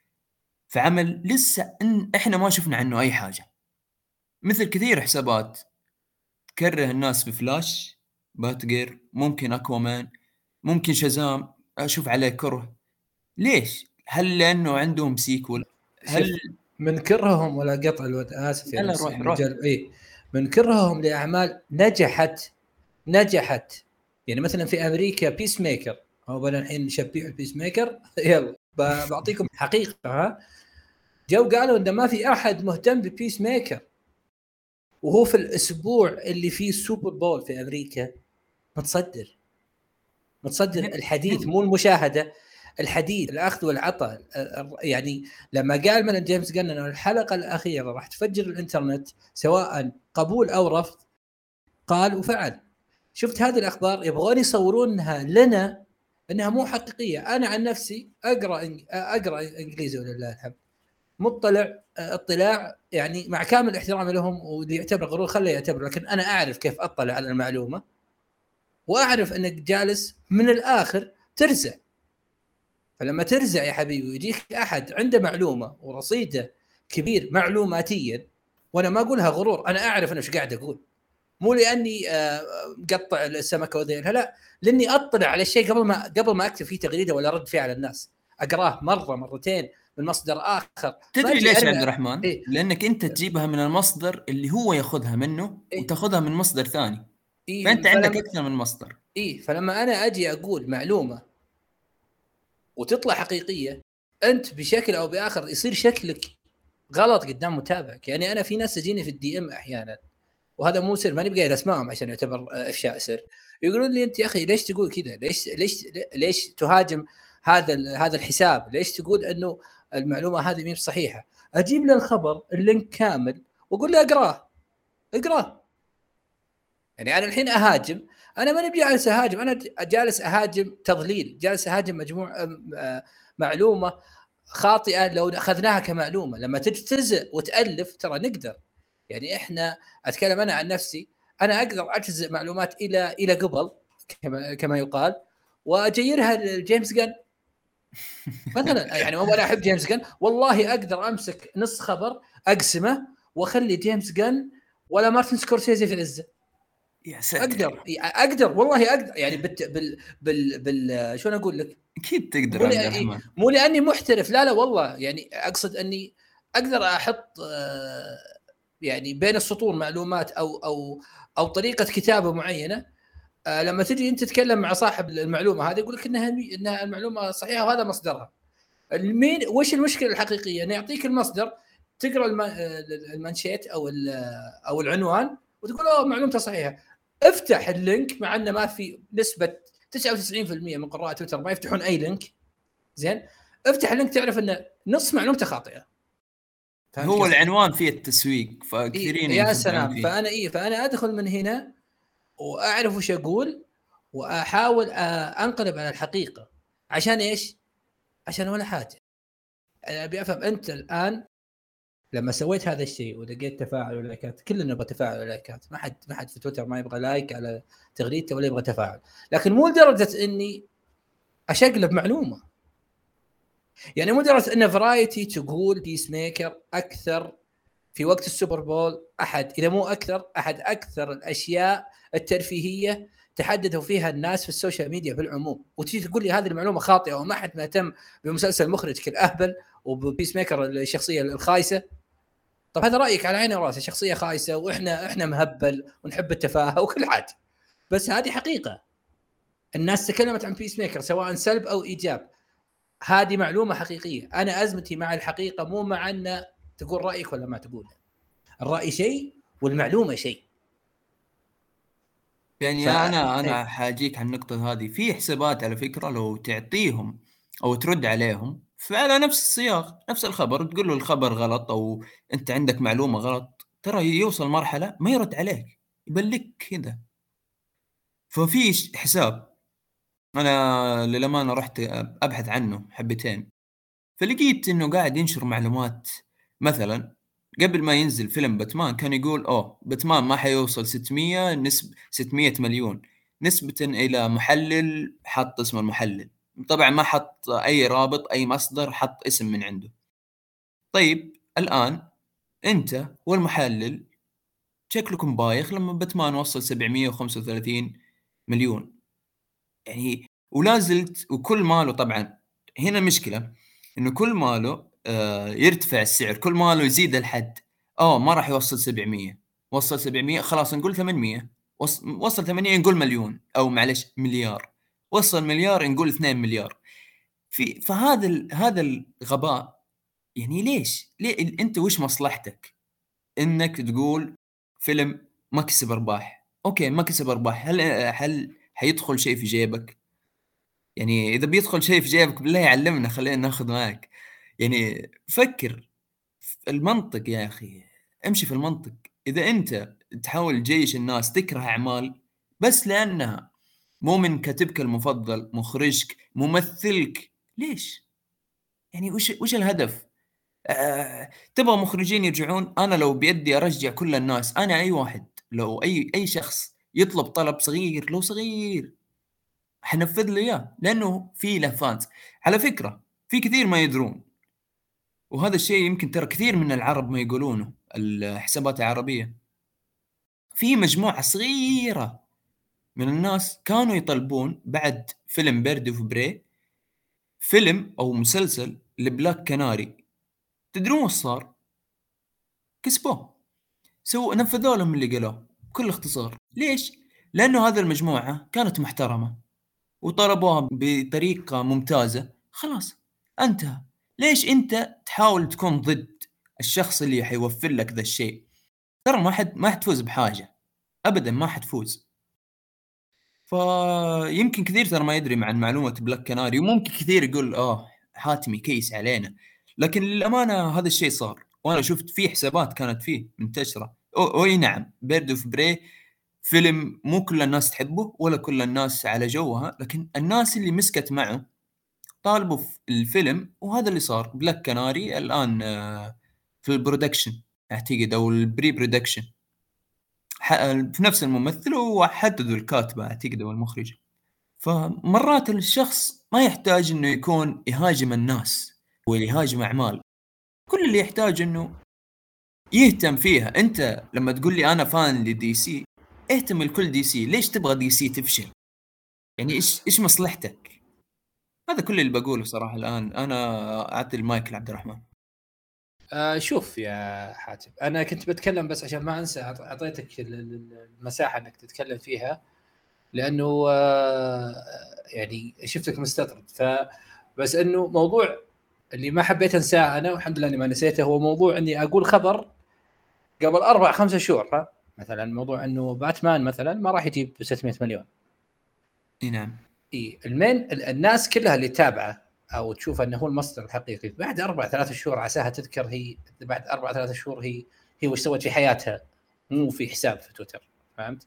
في عمل لسه إن إحنا ما شفنا عنه أي حاجة. مثل كثير حسابات تكره الناس في فلاش باتجيرل ممكن أكوامان ممكن شازام أشوف عليه كره. ليش؟ هل لأنه عندهم sequel؟ هل من كرههم ولا قطع الود آسف يعني روح روح. اي من كرههم لأعمال نجحت نجحت. يعني مثلا في أمريكا بيس ميكر هو بنا الحين نشبيه ال Peacemaker *laughs* يلا بعطيكم حقيقه ها؟ جو قالوا انه ما في أحد مهتم ب Peacemaker وهو في الأسبوع اللي فيه ال Super Bowl في أمريكا. متصدر. متصدر الحديث مو المشاهدة الحديث الأخذ والعطاء يعني لما قال من جيمس جن إنه الحلقة الأخيرة راح تفجر الإنترنت سواء قبول أو رفض قال وفعل. شفت هذه الأخبار؟ يبغون يصورونها لنا إنها مو حقيقية. أنا عن نفسي أقرأ أقرأ إنجليزي ولله الحمد. مطلع اطلاع يعني مع كامل احترامي لهم واللي يعتبر غرور خليه يعتبر لكن أنا أعرف كيف أطلع على المعلومة وأعرف إنك جالس من الآخر ترزع. فلما ترزع يا حبيبي ويجيك أحد عنده معلومة ورصيده كبير معلوماتيا وأنا ما أقولها غرور أنا أعرف أنا إيش قاعد أقول. مو لأني آه، مقطع السمكة وذيلها لا لأني أطلع على الشيء قبل ما قبل ما أكتب فيه تغريدة ولا أرد فيه على الناس أقراه مرة مرتين من مصدر آخر تدري ليش عبد الرحمن؟ إيه؟ لأنك أنت تجيبها من المصدر اللي هو ياخذها منه إيه؟ وتاخذها من مصدر ثاني إيه؟ فأنت فلما... عندك أكثر من مصدر اي فلما أنا أجي أقول معلومة وتطلع حقيقية أنت بشكل أو بآخر يصير شكلك غلط قدام متابعك يعني أنا في ناس تجيني في ال DM أحيانا وهذا مو سر ماني بقايل أسمائهم عشان يعتبر أفشاء سر يقولون لي أنت يا أخي ليش تقول كذا؟ ليش ليش ليش تهاجم هذا هذا الحساب؟ ليش تقول إنه المعلومة هذه مي صحيحة؟ أجيب له الخبر ال link كامل وأقول له أقرأه أقرأه يعني أنا الحين أهاجم أنا ماني جالس أهاجم أنا جالس أهاجم تضليل جالس أهاجم مجموع معلومة خاطئة لو أخذناها كمعلومة لما تجتزئ وتألف ترى نقدر يعني إحنا أتكلم أنا عن نفسي أنا أقدر اجزء معلومات إلى إلى قبل كما كما يقال وأجيرها لجيمس جن *laughs* مثلا يعني مو أنا أحب جيمس جن والله أقدر أمسك نص خبر أقسمه وأخلي جيمس جن ولا مارتن سكورسيزي في العزة. يا ساتر. أقدر أقدر والله أقدر. يعني بت بال بال بال شلون أقول لك؟ أكيد تقدر مو, مو لأني محترف لا لا والله. يعني أقصد أني أقدر أحط آه، يعني بين السطور معلومات أو أو أو طريقة كتابة معينة آه، لما تجي أنت تتكلم مع صاحب المعلومة هذه يقول لك إنها إنها المعلومة صحيحة وهذا مصدرها. المين وش المشكلة الحقيقية؟ إنه يعطيك المصدر تقرأ المانشيت أو أو العنوان وتقول أوه معلومته صحيحة. افتح ال link مع إنه ما في نسبة 99% من قراء تويتر ما يفتحون أي link زين افتح ال link تعرف إن نص معلومته خاطئة هو العنوان فيه التسويق فكثيرين إيه يا سلام. فأنا اي فأنا أدخل من هنا وأعرف وش أقول وأحاول أنقلب على الحقيقة. عشان إيش؟ عشان ولا حاجة. أنا أبي أفهم أنت الآن لما سويت هذا الشيء ولقيت تفاعل ولايكات كلنا نبغى تفاعل ولايكات ما حد ما حد في تويتر ما يبغى like على تغريدته ولا يبغى تفاعل. لكن مو لدرجة إني أشقلب معلومة. يعني لدرجه إن Variety تقول Peacemaker أكثر في وقت ال Super Bowl أحد. إذا مو أكثر أحد أكثر الأشياء الترفيهية تحدثوا فيها الناس في ال social media بالعموم وتجي تقول لي هذه المعلومة خاطئة وما حد مهتم بمسلسل مخرج كالاهبل و Peacemaker الشخصية الخايسة. طب هذا رأيك على عيني وراسي شخصية خايسة وإحنا إحنا مهبل ونحب التفاهة وكل حاجة بس هذه حقيقة. الناس تكلمت عن Peacemaker سواء سلب أو إيجاب. هذه معلومة حقيقية. أنا أزمتي مع الحقيقة مو مع أن تقول رأيك ولا ما تقول. الرأي شيء والمعلومة شيء. يعني ف... أنا أنا إيه. حاجيك على النقطة هذه. في حسابات على فكرة لو تعطيهم أو ترد عليهم فعلى نفس السياق نفس الخبر تقول له الخبر غلط أو أنت عندك معلومة غلط ترى يوصل مرحلة ما يرد عليك يبلك كذا. ففي حساب أنا للأمانة رحت أبحث عنه حبتين فلقيت إنه قاعد ينشر معلومات مثلا قبل ما ينزل فيلم باتمان كان يقول أوه باتمان ما حيوصل 600 نسب 600 مليون نسبة إلى محلل حط اسم المحلل طبعا ما حط أي رابط أي مصدر حط اسم من عنده. طيب الآن أنت والمحلل شكلكم بايخ لما باتمان وصل 735 مليون. يعني ولا زلت وكل ماله طبعا هنا المشكلة إنه كل ماله آه يرتفع السعر كل ماله يزيد الحد اوه ما راح يوصل 700 وصل 700 خلاص نقول 800 وصل 800 نقول مليون أو معلش مليار وصل مليار نقول 2 مليار في فهذا هذا الغباء يعني ليش؟ ليه أنت وش مصلحتك؟ إنك تقول فيلم ما كسب أرباح، أوكي ما كسب أرباح، هل هل حيدخل شيء في جيبك؟ يعني إذا بيدخل شيء في جيبك بالله يعلمنا خلينا ناخذ معك. يعني فكر المنطق يا أخي امشي في المنطق إذا أنت تحاول تجيش الناس تكره أعمال بس لأنها مو من كاتبك المفضل مخرجك ممثلك ليش يعني وش وش الهدف أه تبغى مخرجين يرجعون أنا لو بيدي أرجع كل الناس أنا أي واحد لو أي أي شخص يطلب طلب صغير لو صغير. حنفذ له إياه لأنه في له fans على فكرة في كثير ما يدرون. وهذا الشيء يمكن ترى كثير من العرب ما يقولونه الحسابات العربية. في مجموعة صغيرة من الناس كانوا يطلبون بعد فيلم Birds of Prey فيلم أو مسلسل ل Black Canary تدرون وش صار؟ كسبوه. so نفذوا لهم اللي قالوه. بكل اختصار. ليش؟ لأنه هذه المجموعة كانت محترمة وطلبوها بطريقة ممتازة. خلاص انتهى. ليش انت تحاول تكون ضد الشخص اللي حيوفر لك ذا الشيء؟ ترى ما حد ما حتفوز بحاجة. ابدا ما حتفوز. فيمكن كثير ترى ما يدري عن معلومة Black Canary وممكن كثير يقول آه حاتم يكيس علينا. لكن للأمانة هذا الشيء صار وأنا شفت في حسابات كانت فيه منتشرة. أو اي نعم. Birds of Prey فيلم مو كل الناس تحبه ولا كل الناس على جوها لكن الناس اللي مسكت معه طالبوا في الفيلم وهذا اللي صار. Black Canary الآن آه، في ال production أعتقد أو ال pre-production في نفس الممثل وحددوا الكاتبة أعتقد أو المخرجه فمرات الشخص ما يحتاج إنه يكون يهاجم الناس ويهاجم أعمال. كل اللي يحتاج إنه يهتم فيها. انت لما تقول لي أنا fan ل DC اهتم لكل DC. ليش تبغى DC تفشل؟ يعني إيش إيش مصلحتك؟ هذا كل اللي بقوله صراحة الآن. أنا أعطي المايك لعبد الرحمن. آه شوف يا حاتم أنا كنت بتكلم بس عشان ما أنسى أعطيتك المساحة إنك تتكلم فيها لأنه آه يعني شفتك مستطرد. ف بس إنه موضوع اللي ما حبيت أنساه أنا والحمد لله إني ما نسيته هو موضوع إني أقول خبر قبل أربع خمسة شهور ها؟ مثلا موضوع إنه باتمان مثلا ما راح يجيب 600 مليون. إي نعم. إي المين الناس كلها اللي تابعة أو تشوف إنه هو المصدر الحقيقي بعد أربع ثلاث شهور عساها تذكر هي بعد أربع ثلاث شهور هي هي وش سوت في حياتها؟ مو في حساب في تويتر فهمت؟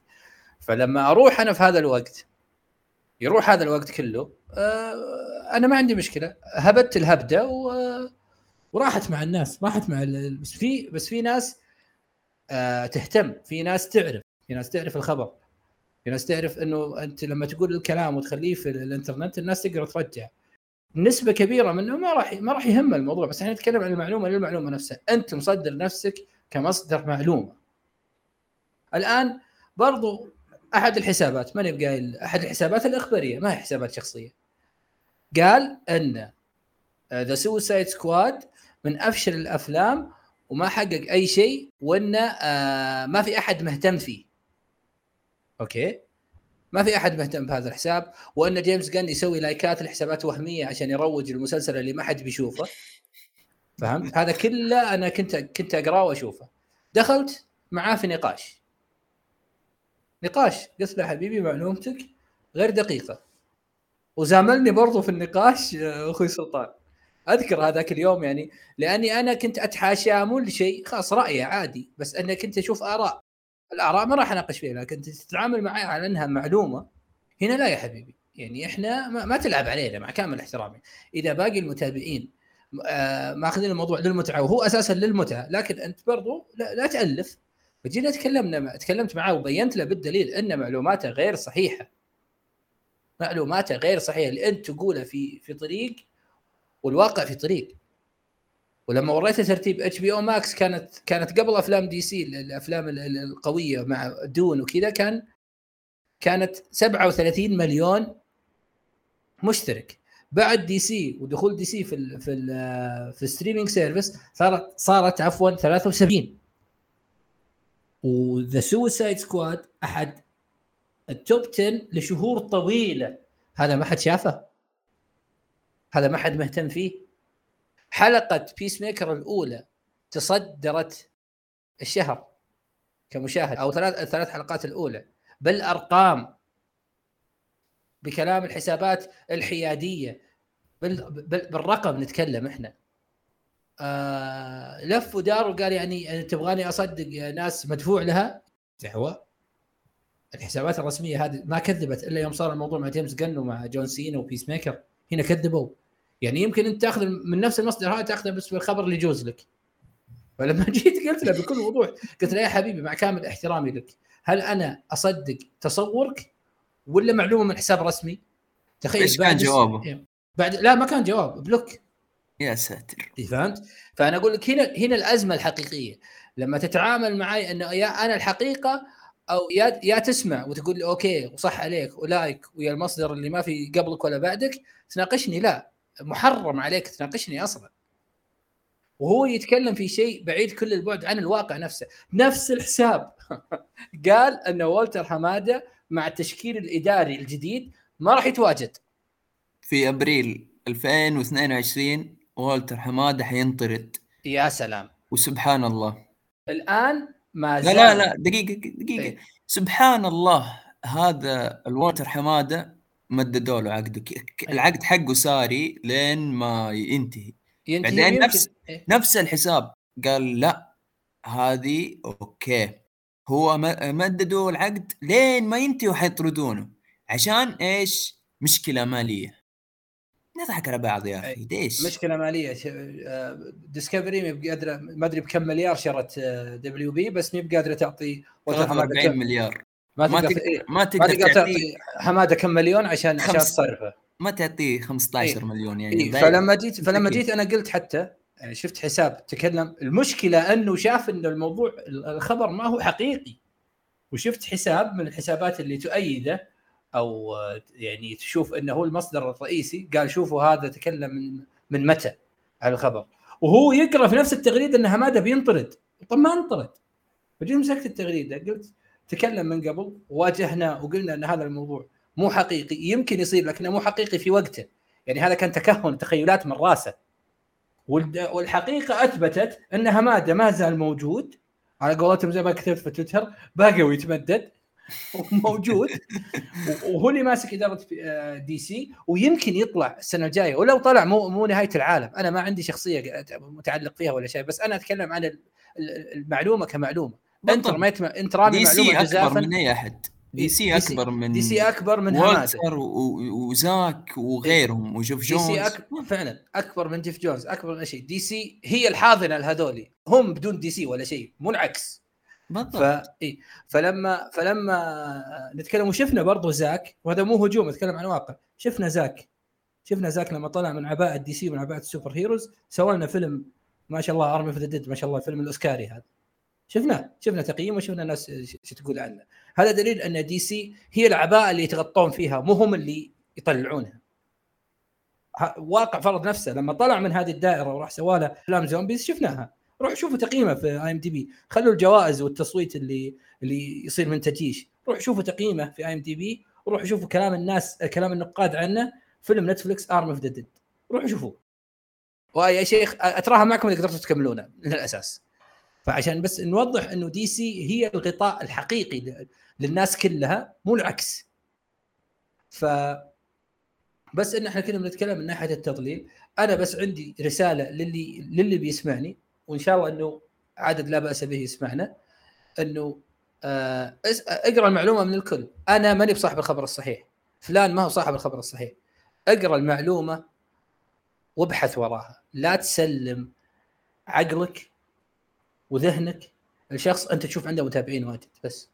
فلما أروح أنا في هذا الوقت يروح هذا الوقت كله آه أنا ما عندي مشكلة. هبت الهبدة و... وراحت مع الناس راحت مع ال... بس في بس في ناس آه تهتم. في ناس تعرف. في ناس تعرف الخبر. في ناس تعرف إنه أنت لما تقول الكلام وتخليه في الإنترنت الناس تقدر ترجع. نسبة كبيرة منه ما راح ما راح يهم الموضوع بس إحنا نتكلم عن المعلومة للمعلومة نفسها. أنت مصدر نفسك كمصدر معلومة. الآن برضو أحد الحسابات ماني قايل أحد الحسابات الإخبارية ما هي حسابات شخصية. قال إن The Suicide Squad من أفشل الأفلام وما حقق أي شيء وإنه آه ما في أحد مهتم فيه. okay. ما في أحد مهتم بهذا الحساب وإن جيمس جن يسوي لايكات لحسابات وهمية عشان يروج المسلسل اللي ما حد بيشوفه. فهمت؟ هذا كله أنا كنت كنت أقرأه وأشوفه. دخلت معاه في نقاش. نقاش. قلت له حبيبي معلومتك غير دقيقة. وزاملني برضو في النقاش آه، أخوي سلطان. أذكر هذاك اليوم يعني لأني أنا كنت اتحاشاه مو لشيء خاص رايه عادي بس أنا كنت أشوف آراء. الآراء ما راح أناقش فيها لكن تتعامل معي على أنها معلومة. هنا لا يا حبيبي يعني إحنا ما, ما تلعب علينا مع كامل احترامي. إذا باقي المتابعين آه ماخذين الموضوع للمتعة وهو أساسا للمتعة لكن أنت برضو لا, لا تألف. فجينا تكلمنا تكلمت معاه وبينت له بالدليل أن معلوماته غير صحيحة. معلوماته غير صحيحة. اللي انت تقوله في في طريق والواقع في طريق. ولما وريته ترتيب HBO Max كانت كانت قبل أفلام DC الأفلام القوية مع Dune وكذا كان كانت 37 مليون مشترك. بعد DC ودخول DC في ال في ال في ال streaming service صارت صارت عفوا 73 و The Suicide Squad أحد ال top 10 لشهور طويلة. هذا ما حد شافه؟ هذا ما حد مهتم فيه. حلقة Peacemaker الأولى تصدرت الشهر كمشاهد أو ثلاث الثلاث حلقات الأولى. بالأرقام بكلام الحسابات الحيادية بال... بالرقم نتكلم إحنا. آه لف ودار وقال يعني تبغاني أصدق ناس مدفوع لها؟ دعوه الحسابات الرسمية هذه ما كذبت إلا يوم صار الموضوع مع جيمس جن ومع جون سينا و Peacemaker هنا كذبوا. يعني يمكن انت تاخذ من نفس المصدر هذا تاخذه بس بالخبر اللي يجوز لك فلما *laughs* جيت قلت له بكل وضوح قلت له يا حبيبي مع كامل احترامي لك هل أنا أصدق تصورك ولا معلومة من حساب رسمي؟ تخيل إيش كان جوابه؟ إيه. بعد لا ما كان جواب block يا ساتر فهمت؟ فأنا أقول لك هنا هنا الأزمة الحقيقية لما تتعامل معي انه يا أنا الحقيقة أو يا يا تسمع وتقول لي okay وصح عليك و like ويا المصدر اللي ما في قبلك ولا بعدك تناقشني لا محرم عليك تناقشني أصلا. وهو يتكلم في شيء بعيد كل البعد عن الواقع نفسه. نفس الحساب. *laughs* قال أن والتر حمادة مع التشكيل الإداري الجديد ما راح يتواجد. في أبريل 2022 والتر حمادة حينطرد. يا سلام. وسبحان الله. الآن ما لا لا لا دقيقة دقيقة. إيه؟ سبحان الله هذا الوتر حمادة مددوا له عقده. العقد حقه ساري لين ما ينتهي. ينتهي بعدين نفس إيه؟ نفس الحساب قال لا هذه okay. هو مددوا العقد لين ما ينتهي وحيطردونه. عشان إيش؟ مشكلة مالية. نضحك على بعض يا أخي ليش؟ مشكلة مالية. Discovery ما قادرة ما أدري بكم مليار شرت WB بس ما قادرة تعطي 43 مليار. ما تقدر ما, إيه، ما تقدر تعطي حمادة كم مليون عشان عشان تصرفه ما تعطيه 15 إيه؟ مليون يعني. إيه؟ فلما جيت فلما جيت أنا قلت حتى يعني شفت حساب تكلم المشكلة أنه شاف إنه الموضوع الخبر ما هو حقيقي. وشفت حساب من الحسابات اللي تؤيده أو يعني تشوف إنه هو المصدر الرئيسي قال شوفوا هذا تكلم من من متى على الخبر وهو يقرأ في نفس التغريدة إن حمادة بينطرد. طب ما انطرد. فجيت مسكت التغريدة قلت تكلم من قبل واجهنا وقلنا إن هذا الموضوع مو حقيقي. يمكن يصير لكنه مو حقيقي في وقته. يعني هذا كان تكهن تخيلات من راسه. والحقيقة أثبتت ان حماده ما زال موجود. على قولتهم زي ما كتبت في تويتر باقي ويتمدد. موجود. *laughs* وهو اللي ماسك إدارة دي سي. ويمكن يطلع السنة الجاية. ولو طلع مو مو نهاية العالم. أنا ما عندي شخصية متعلق فيها ولا شيء. بس أنا أتكلم عن المعلومة كمعلومة. انت رميت انت رامي معلومة أكبر من أي أحد. DC أكبر من DC أكبر من والتر وزاك وغيرهم وجيف جونز DC أكبر فعلا أكبر من جيف جونز أكبر من شيء. DC هي الحاضنة لهذولي. هم بدون DC ولا شيء مو العكس. بالضبط. ف... إيه؟ فلما فلما نتكلم وشفنا برضو زاك وهذا مو هجوم اتكلم عن واقع. شفنا زاك. شفنا زاك لما طلع من عباءة DC من عباءة ال superheroes. سوى لنا فيلم ما شاء الله Army of the Dead ما شاء الله الفيلم الأوسكاري هذا. شفناه شفنا تقييم وشفنا الناس شو تقول عنه. هذا دليل أن DC هي العباءه اللي يتغطون فيها مو هم اللي يطلعونها واقع فرض نفسه لما طلع من هذه الدائرة وراح سوى له افلام zombies شفناها. روح شوفوا تقييمه في IMDb. خلوا الجوائز والتصويت اللي اللي يصير من تجيش. روح شوفوا تقييمه في IMDb. وروح شوفوا كلام الناس كلام النقاد عنه. فيلم Netflix Army of the Dead روحوا شوفوه ويا شيخ أتراها معكم إذا قدرتوا تكملونه من الأساس. فعشان بس نوضح إنه DC هي الغطاء الحقيقي للناس كلها مو العكس. ف بس إن إحنا كنا بنتكلم من ناحية التضليل أنا بس عندي رسالة للي للي بيسمعني وإن شاء الله إنه عدد لا بأس به يسمعنا إنه آه اقرأ المعلومة من الكل. أنا ماني بصاحب الخبر الصحيح. فلان ما هو صاحب الخبر الصحيح. اقرأ المعلومة وابحث وراها. لا تسلم عقلك وذهنك لشخص أنت تشوف عنده متابعين واجد بس.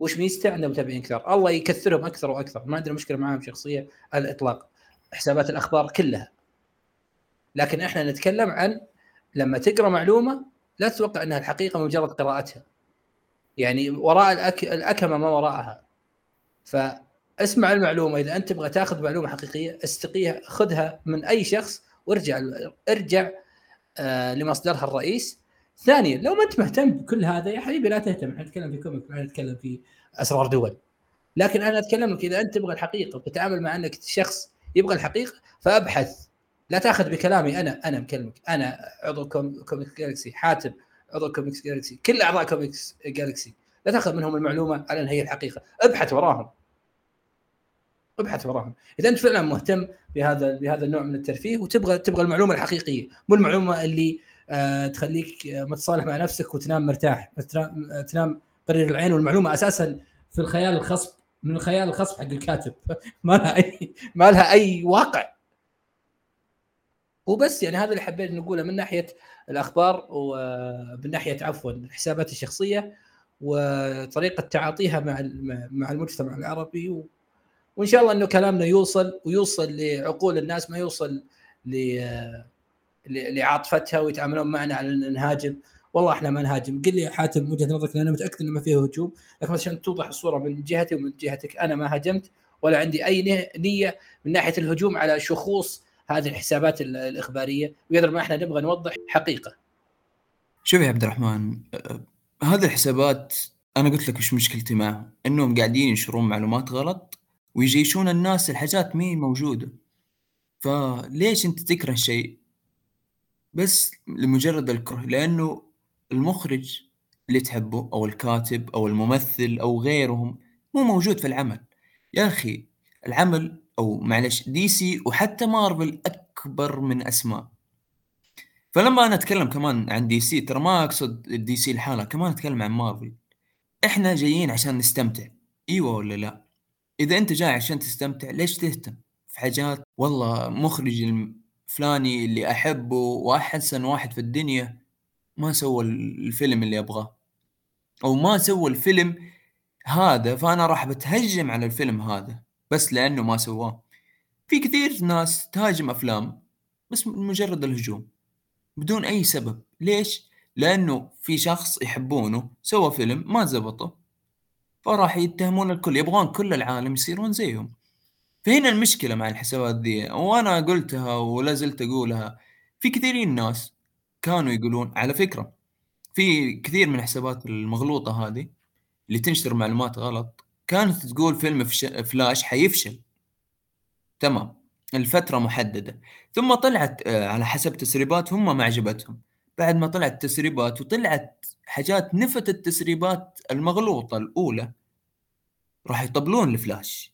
وش ميزته؟ عنده متابعين كثار. الله يكثرهم أكثر وأكثر. ما عندنا مشكلة معاهم شخصية على الإطلاق. حسابات الأخبار كلها. لكن إحنا نتكلم عن لما تقرأ معلومة لا تتوقع أنها الحقيقة مجرد قراءتها. يعني وراء الأك... الأكمة ما وراءها. فاسمع المعلومة. إذا أنت تبغى تأخذ معلومة حقيقية استقيها خذها من أي شخص وارجع ارجع آه لمصدرها الرئيس. ثانيا لو ما أنت مهتم بكل هذا يا حبيبي لا تهتم. إحنا نتكلم في كوميك ما نتكلم في أسرار دول. لكن أنا أتكلم لك إذا أنت تبغى الحقيقة وتتعامل مع أنك شخص يبغى الحقيقة فأبحث. لا تأخذ بكلامي أنا أنا مكلمك. أنا عضو Comics Galaxy حاتم عضو Comics Galaxy كل أعضاء Comics Galaxy. لا تأخذ منهم المعلومة على أن هي الحقيقة. أبحث وراهم. أبحث وراهم. إذا أنت فعلا مهتم بهذا بهذا النوع من الترفيه وتبغى تبغى المعلومة الحقيقية. مو المعلومة اللي تخليك متصالح مع نفسك وتنام مرتاح. تنام قرير العين والمعلومة أساسا في الخيال الخصب من الخيال الخصب حق الكاتب. *laughs* ما لها أي ما لها أي واقع. وبس يعني هذا اللي حبيت نقوله من ناحية الأخبار ومن ناحية عفوا الحسابات الشخصية وطريقة تعاطيها مع مع المجتمع العربي و... وإن شاء الله إنه كلامنا يوصل ويوصل لعقول الناس ما يوصل ل لعاطفتها ويتعاملون معنا على إن نهاجم. والله إحنا ما نهاجم. قل لي حاتم وجهة نظرك لأن أنا متأكد إنه ما فيه هجوم لكن عشان توضح الصورة من جهتي ومن جهتك. أنا ما هاجمت ولا عندي أي نية من ناحية الهجوم على شخوص هذه الحسابات الإخبارية. وقدر ما إحنا نبغى نوضح حقيقة. شوف يا عبد الرحمن هذه الحسابات أنا قلت لك وش مشكلتي معهم إنهم قاعدين ينشرون معلومات غلط ويجيشون الناس الحاجات مي موجودة. فليش أنت تكره شيء؟ بس لمجرد الكره لأنه المخرج اللي تحبه أو الكاتب أو الممثل أو غيرهم مو موجود في العمل. يا أخي العمل أو معلش DC وحتى مارفل أكبر من أسماء. فلما أنا أتكلم كمان عن DC ترى ما أقصد DC لحالها كمان أتكلم عن مارفل إحنا جايين عشان نستمتع. إيوه ولا لا؟ إذا أنت جاي عشان تستمتع ليش تهتم؟ في حاجات والله مخرج الفلاني اللي أحبه وأحسن واحد في الدنيا ما سوى الفيلم اللي أبغاه. أو ما سوى الفيلم هذا فأنا راح بتهجم على الفيلم هذا بس لأنه ما سواه. في كثير ناس تهاجم أفلام بس مجرد الهجوم بدون أي سبب. ليش؟ لأنه في شخص يحبونه سوى فيلم ما زبطه فراح يتهمون الكل يبغون كل العالم يصيرون زيهم. فهنا المشكلة مع الحسابات دي. وأنا قلتها ولا زلت أقولها. في كثيرين ناس كانوا يقولون على فكرة في كثير من الحسابات المغلوطة هذه اللي تنشر معلومات غلط كانت تقول فيلم فلاش حيفشل. تمام. الفترة محددة. ثم طلعت آه، على حسب تسريبات هم ما عجبتهم. بعد ما طلعت تسريبات وطلعت حاجات نفت التسريبات المغلوطة الأولى راح يطبلون الفلاش.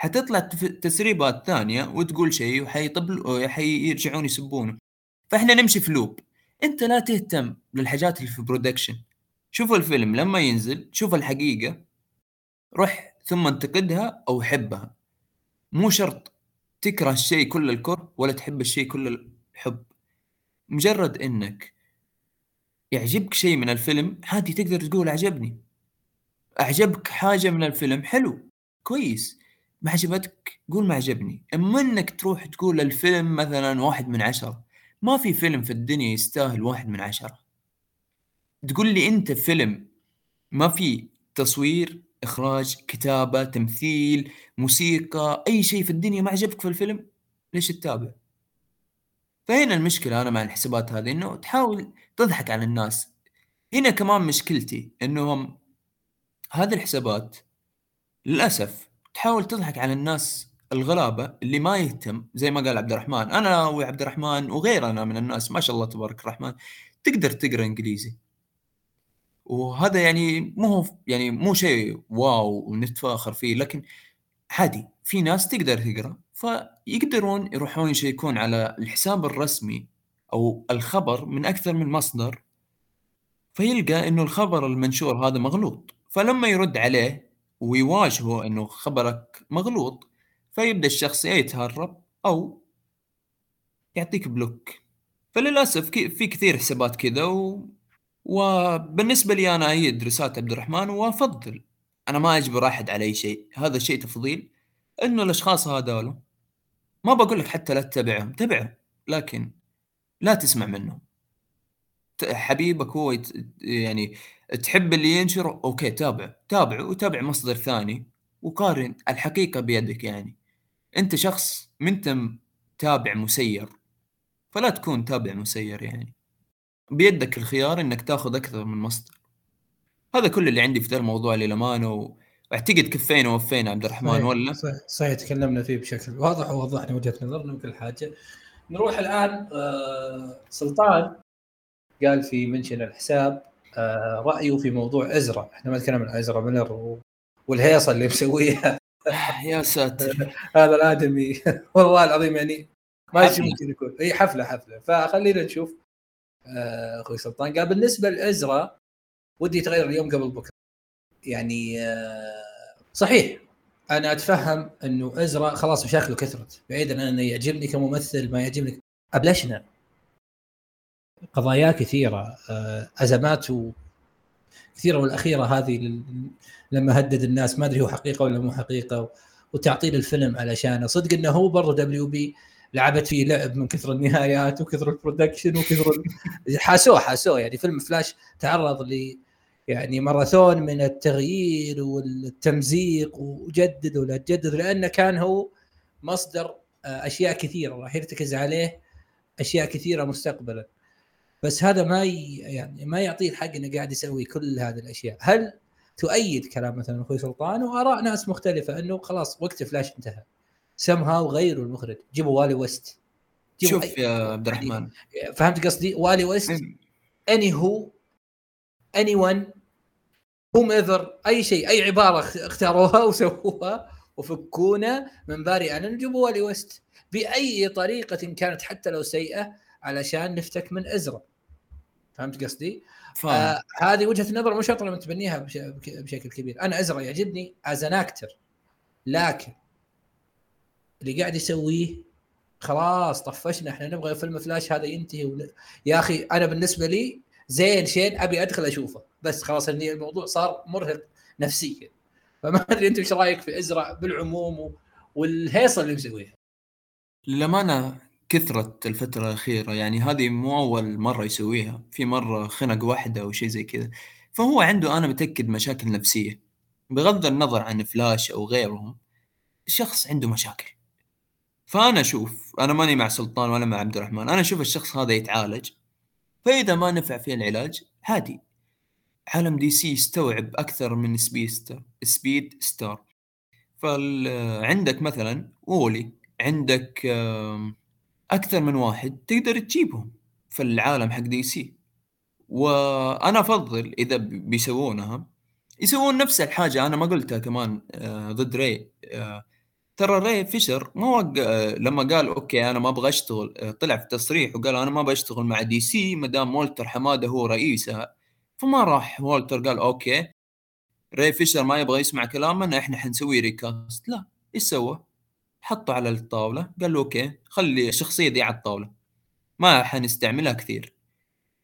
حتطلع تسريبات ثانية وتقول شيء وحيطبل حيرجعون يسبونه. فإحنا نمشي في loop أنت لا تهتم للحاجات اللي في production شوف الفيلم لما ينزل شوف الحقيقة. روح ثم انتقدها أو حبها. مو شرط تكره الشيء كل الكره ولا تحب الشيء كل الحب. مجرد إنك يعجبك شيء من الفيلم عادي تقدر تقول عجبني أعجبك حاجة من الفيلم حلو. كويس. ما عجبتك؟ قول ما عجبني. إما إنك تروح تقول الفيلم مثلا واحد من عشرة. ما في فيلم في الدنيا يستاهل واحد من عشرة. تقول لي أنت فيلم ما في تصوير إخراج كتابة تمثيل موسيقى أي شيء في الدنيا ما عجبك في الفيلم ليش تتابع؟ فهنا المشكلة أنا مع الحسابات هذه إنه تحاول تضحك على الناس. هنا كمان مشكلتي إنهم هذه الحسابات للأسف تحاول تضحك على الناس الغلابة اللي ما يهتم زي ما قال عبد الرحمن أنا وعبد الرحمن وغيرنا من الناس ما شاء الله تبارك الرحمن تقدر تقرأ إنجليزي. وهذا يعني مو يعني مو شيء واو ونتفاخر فيه لكن عادي في ناس تقدر تقرأ فيقدرون يروحون يشيكون على الحساب الرسمي أو الخبر من أكثر من مصدر فيلقى إنه الخبر المنشور هذا مغلوط فلما يرد عليه ويواجهه إنه خبرك مغلوط فيبدأ الشخص يا يتهرب أو يعطيك بلوك. فللأسف في كثير حسابات كذا و... وبالنسبة لي أنا ايد رساله عبد الرحمن وأفضل. أنا ما أجبر أحد على أي شيء هذا شيء تفضيل. إنه الأشخاص هذول ما بقول لك حتى لا تتابعهم تبعهم لكن لا تسمع منهم. حبيبك هو يت... يعني تحب اللي ينشر؟ okay تابع. تابع وتابع مصدر ثاني. وقارن الحقيقة بيدك يعني. أنت شخص منت تابع مسير. فلا تكون تابع مسير يعني. بيدك الخيار إنك تاخذ أكثر من مصدر. هذا كل اللي عندي في ذا الموضوع للأمانة وأعتقد كفينا ووفينا عبد الرحمن صحيح ولا؟ صحيح, صحيح تكلمنا فيه بشكل واضح ووضحنا وجهة نظرنا وكل حاجة. نروح الآن آه سلطان. قال في منشن الحساب رأيه في موضوع ازرا إحنا ما نتكلم عن ازرا ميلر والهيصة اللي مسويها. *laughs* يا ساتر. *laughs* هذا الآدمي. *laughs* والله العظيم يعني ما ممكن يكون. إي حفلة حفلة. فخلينا نشوف. آه، أخوي سلطان. قال بالنسبة لازرا ودي يتغير اليوم قبل بكرة. يعني آه، صحيح. أنا أتفهم إنه ازرا خلاص مشاكله كثرت. بعيدا عن إنه يعجبني كممثل ما يعجبني. أبلشنا. قضايا كثيرة. آه، أزمات كثيرة والأخيرة هذه لما هدد الناس ما أدري هو حقيقة ولا مو حقيقة وتعطيل الفيلم علشانه صدق إنه هو برضه WB لعبت فيه لعب من كثر النهايات وكثر ال production وكثر *laughs* حاسوه حاسوه. يعني فيلم فلاش تعرض ل يعني ماراثون من التغيير والتمزيق وجدد ولا تجدد لأنه كان هو مصدر آه، أشياء كثيرة. راح يرتكز عليه أشياء كثيرة مستقبلا. بس هذا ما يعني ما يعطيه الحق إنه قاعد يسوي كل هذه الأشياء. هل تؤيد كلام مثلا أخوي سلطان؟ وآراء ناس مختلفة إنه خلاص وقت فلاش انتهى. سم هاو غيروا المخرج. جيبوا والي ويست. شوف يا عبد الرحمن. فهمت قصدي؟ والي ويست anyhow anyone whomever أي شيء أي عبارة اختاروها وسووها وفكونا من باري الن جابوا والي ويست بأي طريقة كانت حتى لو سيئة علشان نفتك من ازرا فهمت قصدي؟ آه هذه وجهة نظر مش أنا متبنيها بشكل كبير. أنا ازرا يعجبني as an actor لكن اللي قاعد يسويه خلاص طفشنا إحنا نبغى فيلم فلاش هذا ينتهي ون... يا أخي أنا بالنسبة لي زين شين أبي أدخل أشوفه. بس خلاص إني الموضوع صار مرهق نفسيا. فما أدري أنت إيش رأيك في أزرع بالعموم والهيصة اللي مسويها. للأمانة كثرت الفترة الأخيرة يعني هذه مو أول مرة يسويها في مرة خنق واحدة أو شيء زي كذا. فهو عنده أنا متأكد مشاكل نفسية. بغض النظر عن فلاش أو غيرهم الشخص عنده مشاكل. فأنا أشوف أنا ماني مع سلطان ولا مع عبد الرحمن أنا أشوف الشخص هذا يتعالج. فإذا ما نفع فيه العلاج عادي. عالم دي سي يستوعب أكثر من speedster speedster. فعندك مثلا وولي عندك أكثر من واحد تقدر تجيبهم في العالم حق دي سي وأنا أفضل إذا بيسوونها. يسوون نفس الحاجة أنا ما قلتها كمان آه، ضد ري. آه، ترى ري فيشر ما وق... آه، لما قال okay أنا ما أبغى أشتغل طلع في تصريح وقال أنا ما بشتغل مع دي سي ما دام والتر حمادة هو رئيسها. فما راح والتر قال okay ري فيشر ما يبغى يسمع كلامنا إحنا حنسوي recast لا إيش سوى؟ حطه على الطاولة قال له okay خلي الشخصيه دي على الطاولة ما حنستعملها كثير.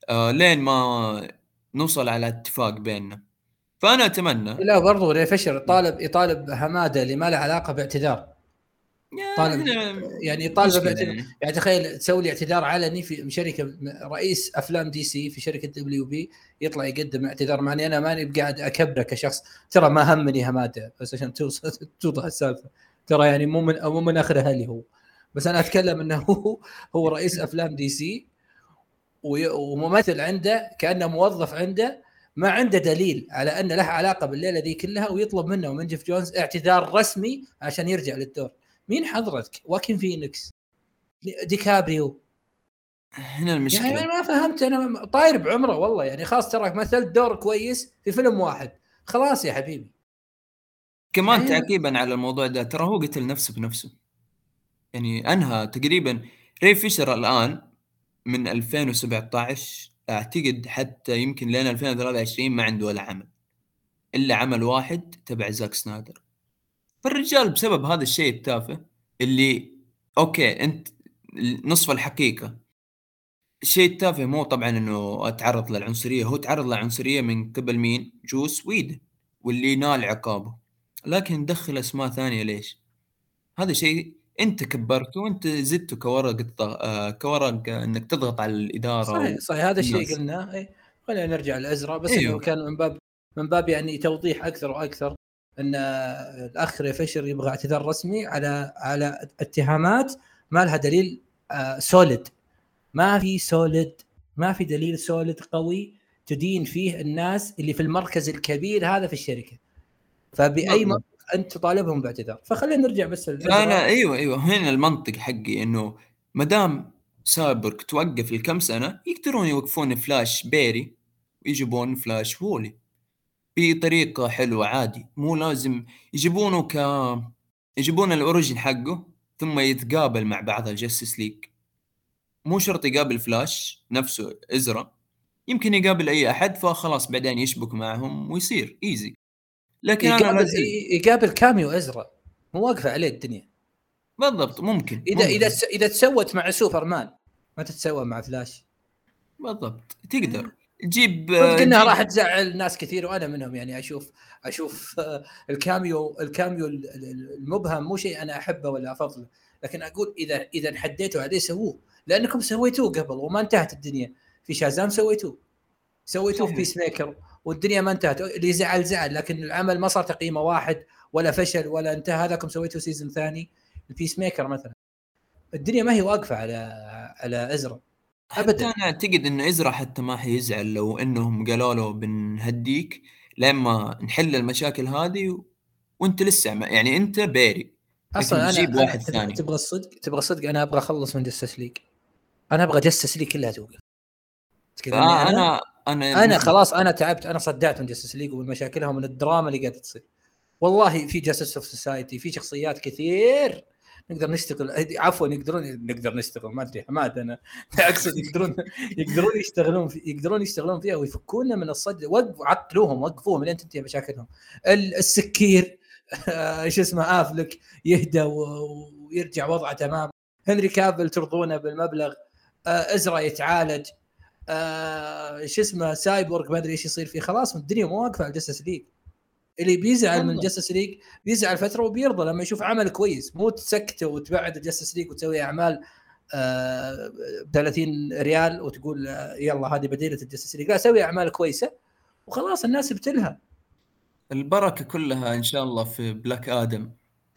آه لين ما نوصل على اتفاق بيننا. فأنا أتمنى لا برضو ري فيشر يطالب يطالب حماده اللي ما له علاقة باعتذار. طالب يعني يطالب باعتذار. يعني. يعني تخيل تسوي لي اعتذار علني في شركة رئيس أفلام دي سي في شركة دبليو بي يطلع يقدم اعتذار معني أنا ماني قاعد أكبره كشخص. ترى ما همني حمادة بس عشان توصل توضح السالفة. ترى يعني مو من مو من آخر أهلي هو. بس أنا أتكلم إنه هو هو رئيس أفلام دي سي وممثل عنده كأنه موظف عنده ما عنده دليل على ان له علاقة بالليلة ذي كلها ويطلب منه ومن جيف جونز اعتذار رسمي عشان يرجع للدور. مين حضرتك؟ واكين فينيكس ديكابريو. هنا المشكلة. يعني ما فهمت أنا طاير بعمره والله. يعني خلاص تراك مثلت دور كويس في فيلم واحد. خلاص يا حبيبي. كمان أيوة. تعقيبا على الموضوع ده ترى هو قتل نفسه بنفسه يعني أنهى تقريبا ري فيشر الآن من 2017 أعتقد حتى يمكن لين 2023 ما عنده ولا عمل إلا عمل واحد تبع زاك سنايدر فالرجال بسبب هذا الشيء التافه اللي okay أنت نصف الحقيقة الشيء التافه مو طبعا إنه أتعرض للعنصرية هو تعرض للعنصرية من قبل مين؟ جوس ويدون واللي نال عقابه لكن دخل أسماء ثانية ليش؟ هذا شيء أنت كبرته وأنت زدته كورق آه كورق إنك تضغط على الإدارة صحيح صحيح هذا الشيء قلناه إيه. خلينا نرجع لإزرا بس أيوه. إنه كان من باب من باب يعني توضيح أكثر وأكثر إن الأخ فيشر يبغى اعتذار رسمي على على اتهامات ما لها دليل آه solid ما في solid ما في دليل solid قوي تدين فيه الناس اللي في المركز الكبير هذا في الشركة فبأي منطق أنت تطالبهم باعتذار. فخلينا نرجع بس أنا أيوه أيوه. هنا المنطق حقي إنه ما دام سايبورغ توقف لكم سنة يقدرون يوقفون فلاش باري ويجيبون فلاش وولي بطريقة حلوة عادي. مو لازم يجيبونه ك يجيبون ال origin حقه ثم يتقابل مع بعض الجستس ليج. مو شرط يقابل فلاش نفسه إزرا. يمكن يقابل أي أحد فخلاص بعدين يشبك معهم ويصير. easy لكن يقابل أنا يقابل cameo أزرق. مو واقفة عليه الدنيا. بالضبط ممكن اذا ممكن. إذا إذا تسوت مع سوبرمان ما تتسوى مع فلاش. بالضبط تقدر. تجيب إنها راح تزعل ناس كثير وأنا منهم يعني أشوف أشوف ال cameo ال cameo المبهم مو شيء أنا أحبه ولا أفضله. لكن أقول اذا إذا انحديتوا عليه سووه. لأنكم سويتوه قبل وما انتهت الدنيا. في شازام سويتوه. سويتوه في بيس ميكر والدنيا ما انتهت. اللي زعل زعل لكن العمل ما صار تقييمه واحد ولا فشل ولا انتهى. هذاكم سويتوا season ثاني؟ البيس ميكر مثلا. الدنيا ما هي واقفة على على إزرا. ابدا. أنا أعتقد إن إزرا حتى ما حيزعل لو إنهم قالوا له بنهديك لما نحل المشاكل هذه و... وأنت لسه يعني أنت باري. أصلا أنا واحد ثاني. تبغى الصدق؟ تبغى الصدق؟ أنا أبغى أخلص من جستس ليج أنا أبغى جستس ليج كلها توقف. آه أنا أنا خلاص أنا تعبت أنا صدعت من جاستس ليج ومن مشاكلها ومن الدراما اللي قاعدة تصير. والله في جاستس اوف سوسايتي في شخصيات كثير نقدر نشتغل عفوا يقدرون نقدر نشتغل ما أدري حماد أنا. اقصد يقدرون يقدرون يشتغلون في يقدرون يشتغلون فيها ويفكونا من الصد وقفوا عطلوهم وقفوهم لين تنتهي مشاكلهم. السكير *laughs* شو اسمه آفلك يهدى ويرجع وضعه تمام. هنري كابل ترضونه بالمبلغ. إزرا يتعالج. آه شو اسمه سايبورغ ما أدري إيش يصير فيه. خلاص الدنيا مو واقفة على الجستس ليج اللي بيزعل من الجستس ليج بيزعل فترة وبيرضى لما يشوف عمل كويس. مو تسكته وتبعد الجستس ليج وتسوي أعمال آه ب 30 ريال وتقول آه يلا هذه بديلة الجستس ليج لا سوي أعمال كويسة وخلاص الناس بتلها البركة كلها إن شاء الله في بلاك آدم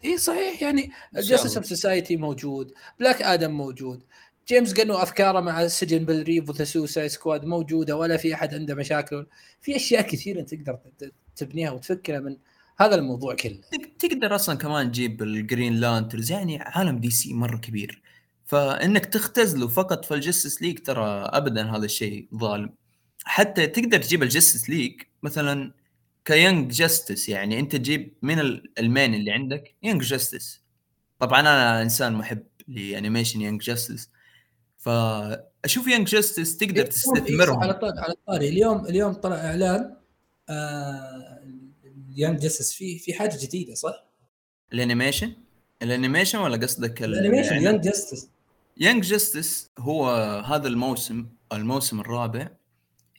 اي صحيح يعني جاستس اوف سوسايتي موجود بلاك آدم موجود. جيمس قن أفكاره مع السجن بيل ريف وسويسايد سكواد موجودة ولا في أحد عنده مشاكل. في أشياء كثيرة تقدر تبنيها وتفكرها من هذا الموضوع كله. تقدر أصلا كمان تجيب الجرين لانترز يعني عالم دي سي مرة كبير. فإنك تختزله فقط في الجستس ليج ترى ابدا هذا الشيء ظالم. حتى تقدر تجيب ال Justice League مثلا ك Young Justice يعني أنت تجيب من ال main اللي عندك Young Justice طبعا أنا إنسان محب ل animation Young Justice فأشوف Young Justice تقدر تستثمرهم. على طاري على الطاري اليوم اليوم طلع إعلان آه Young Justice في في حاجة جديدة صح؟ ال animation؟ ال animation ولا قصدك ال animation Young Justice Young Justice هو هذا الموسم الموسم الرابع.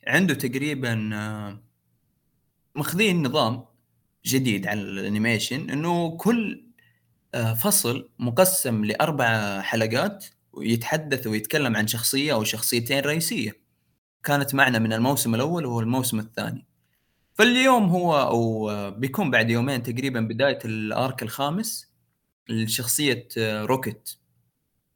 عنده تقريبا آه ماخذين نظام جديد على ال animation إنه كل فصل مقسم لأربع حلقات. ويتحدث ويتكلم عن شخصية أو شخصيتين رئيسية. كانت معنا من الموسم الأول وهو الموسم الثاني. فاليوم هو أو بيكون بعد يومين تقريبا بداية ال arc الخامس لشخصية Rocket.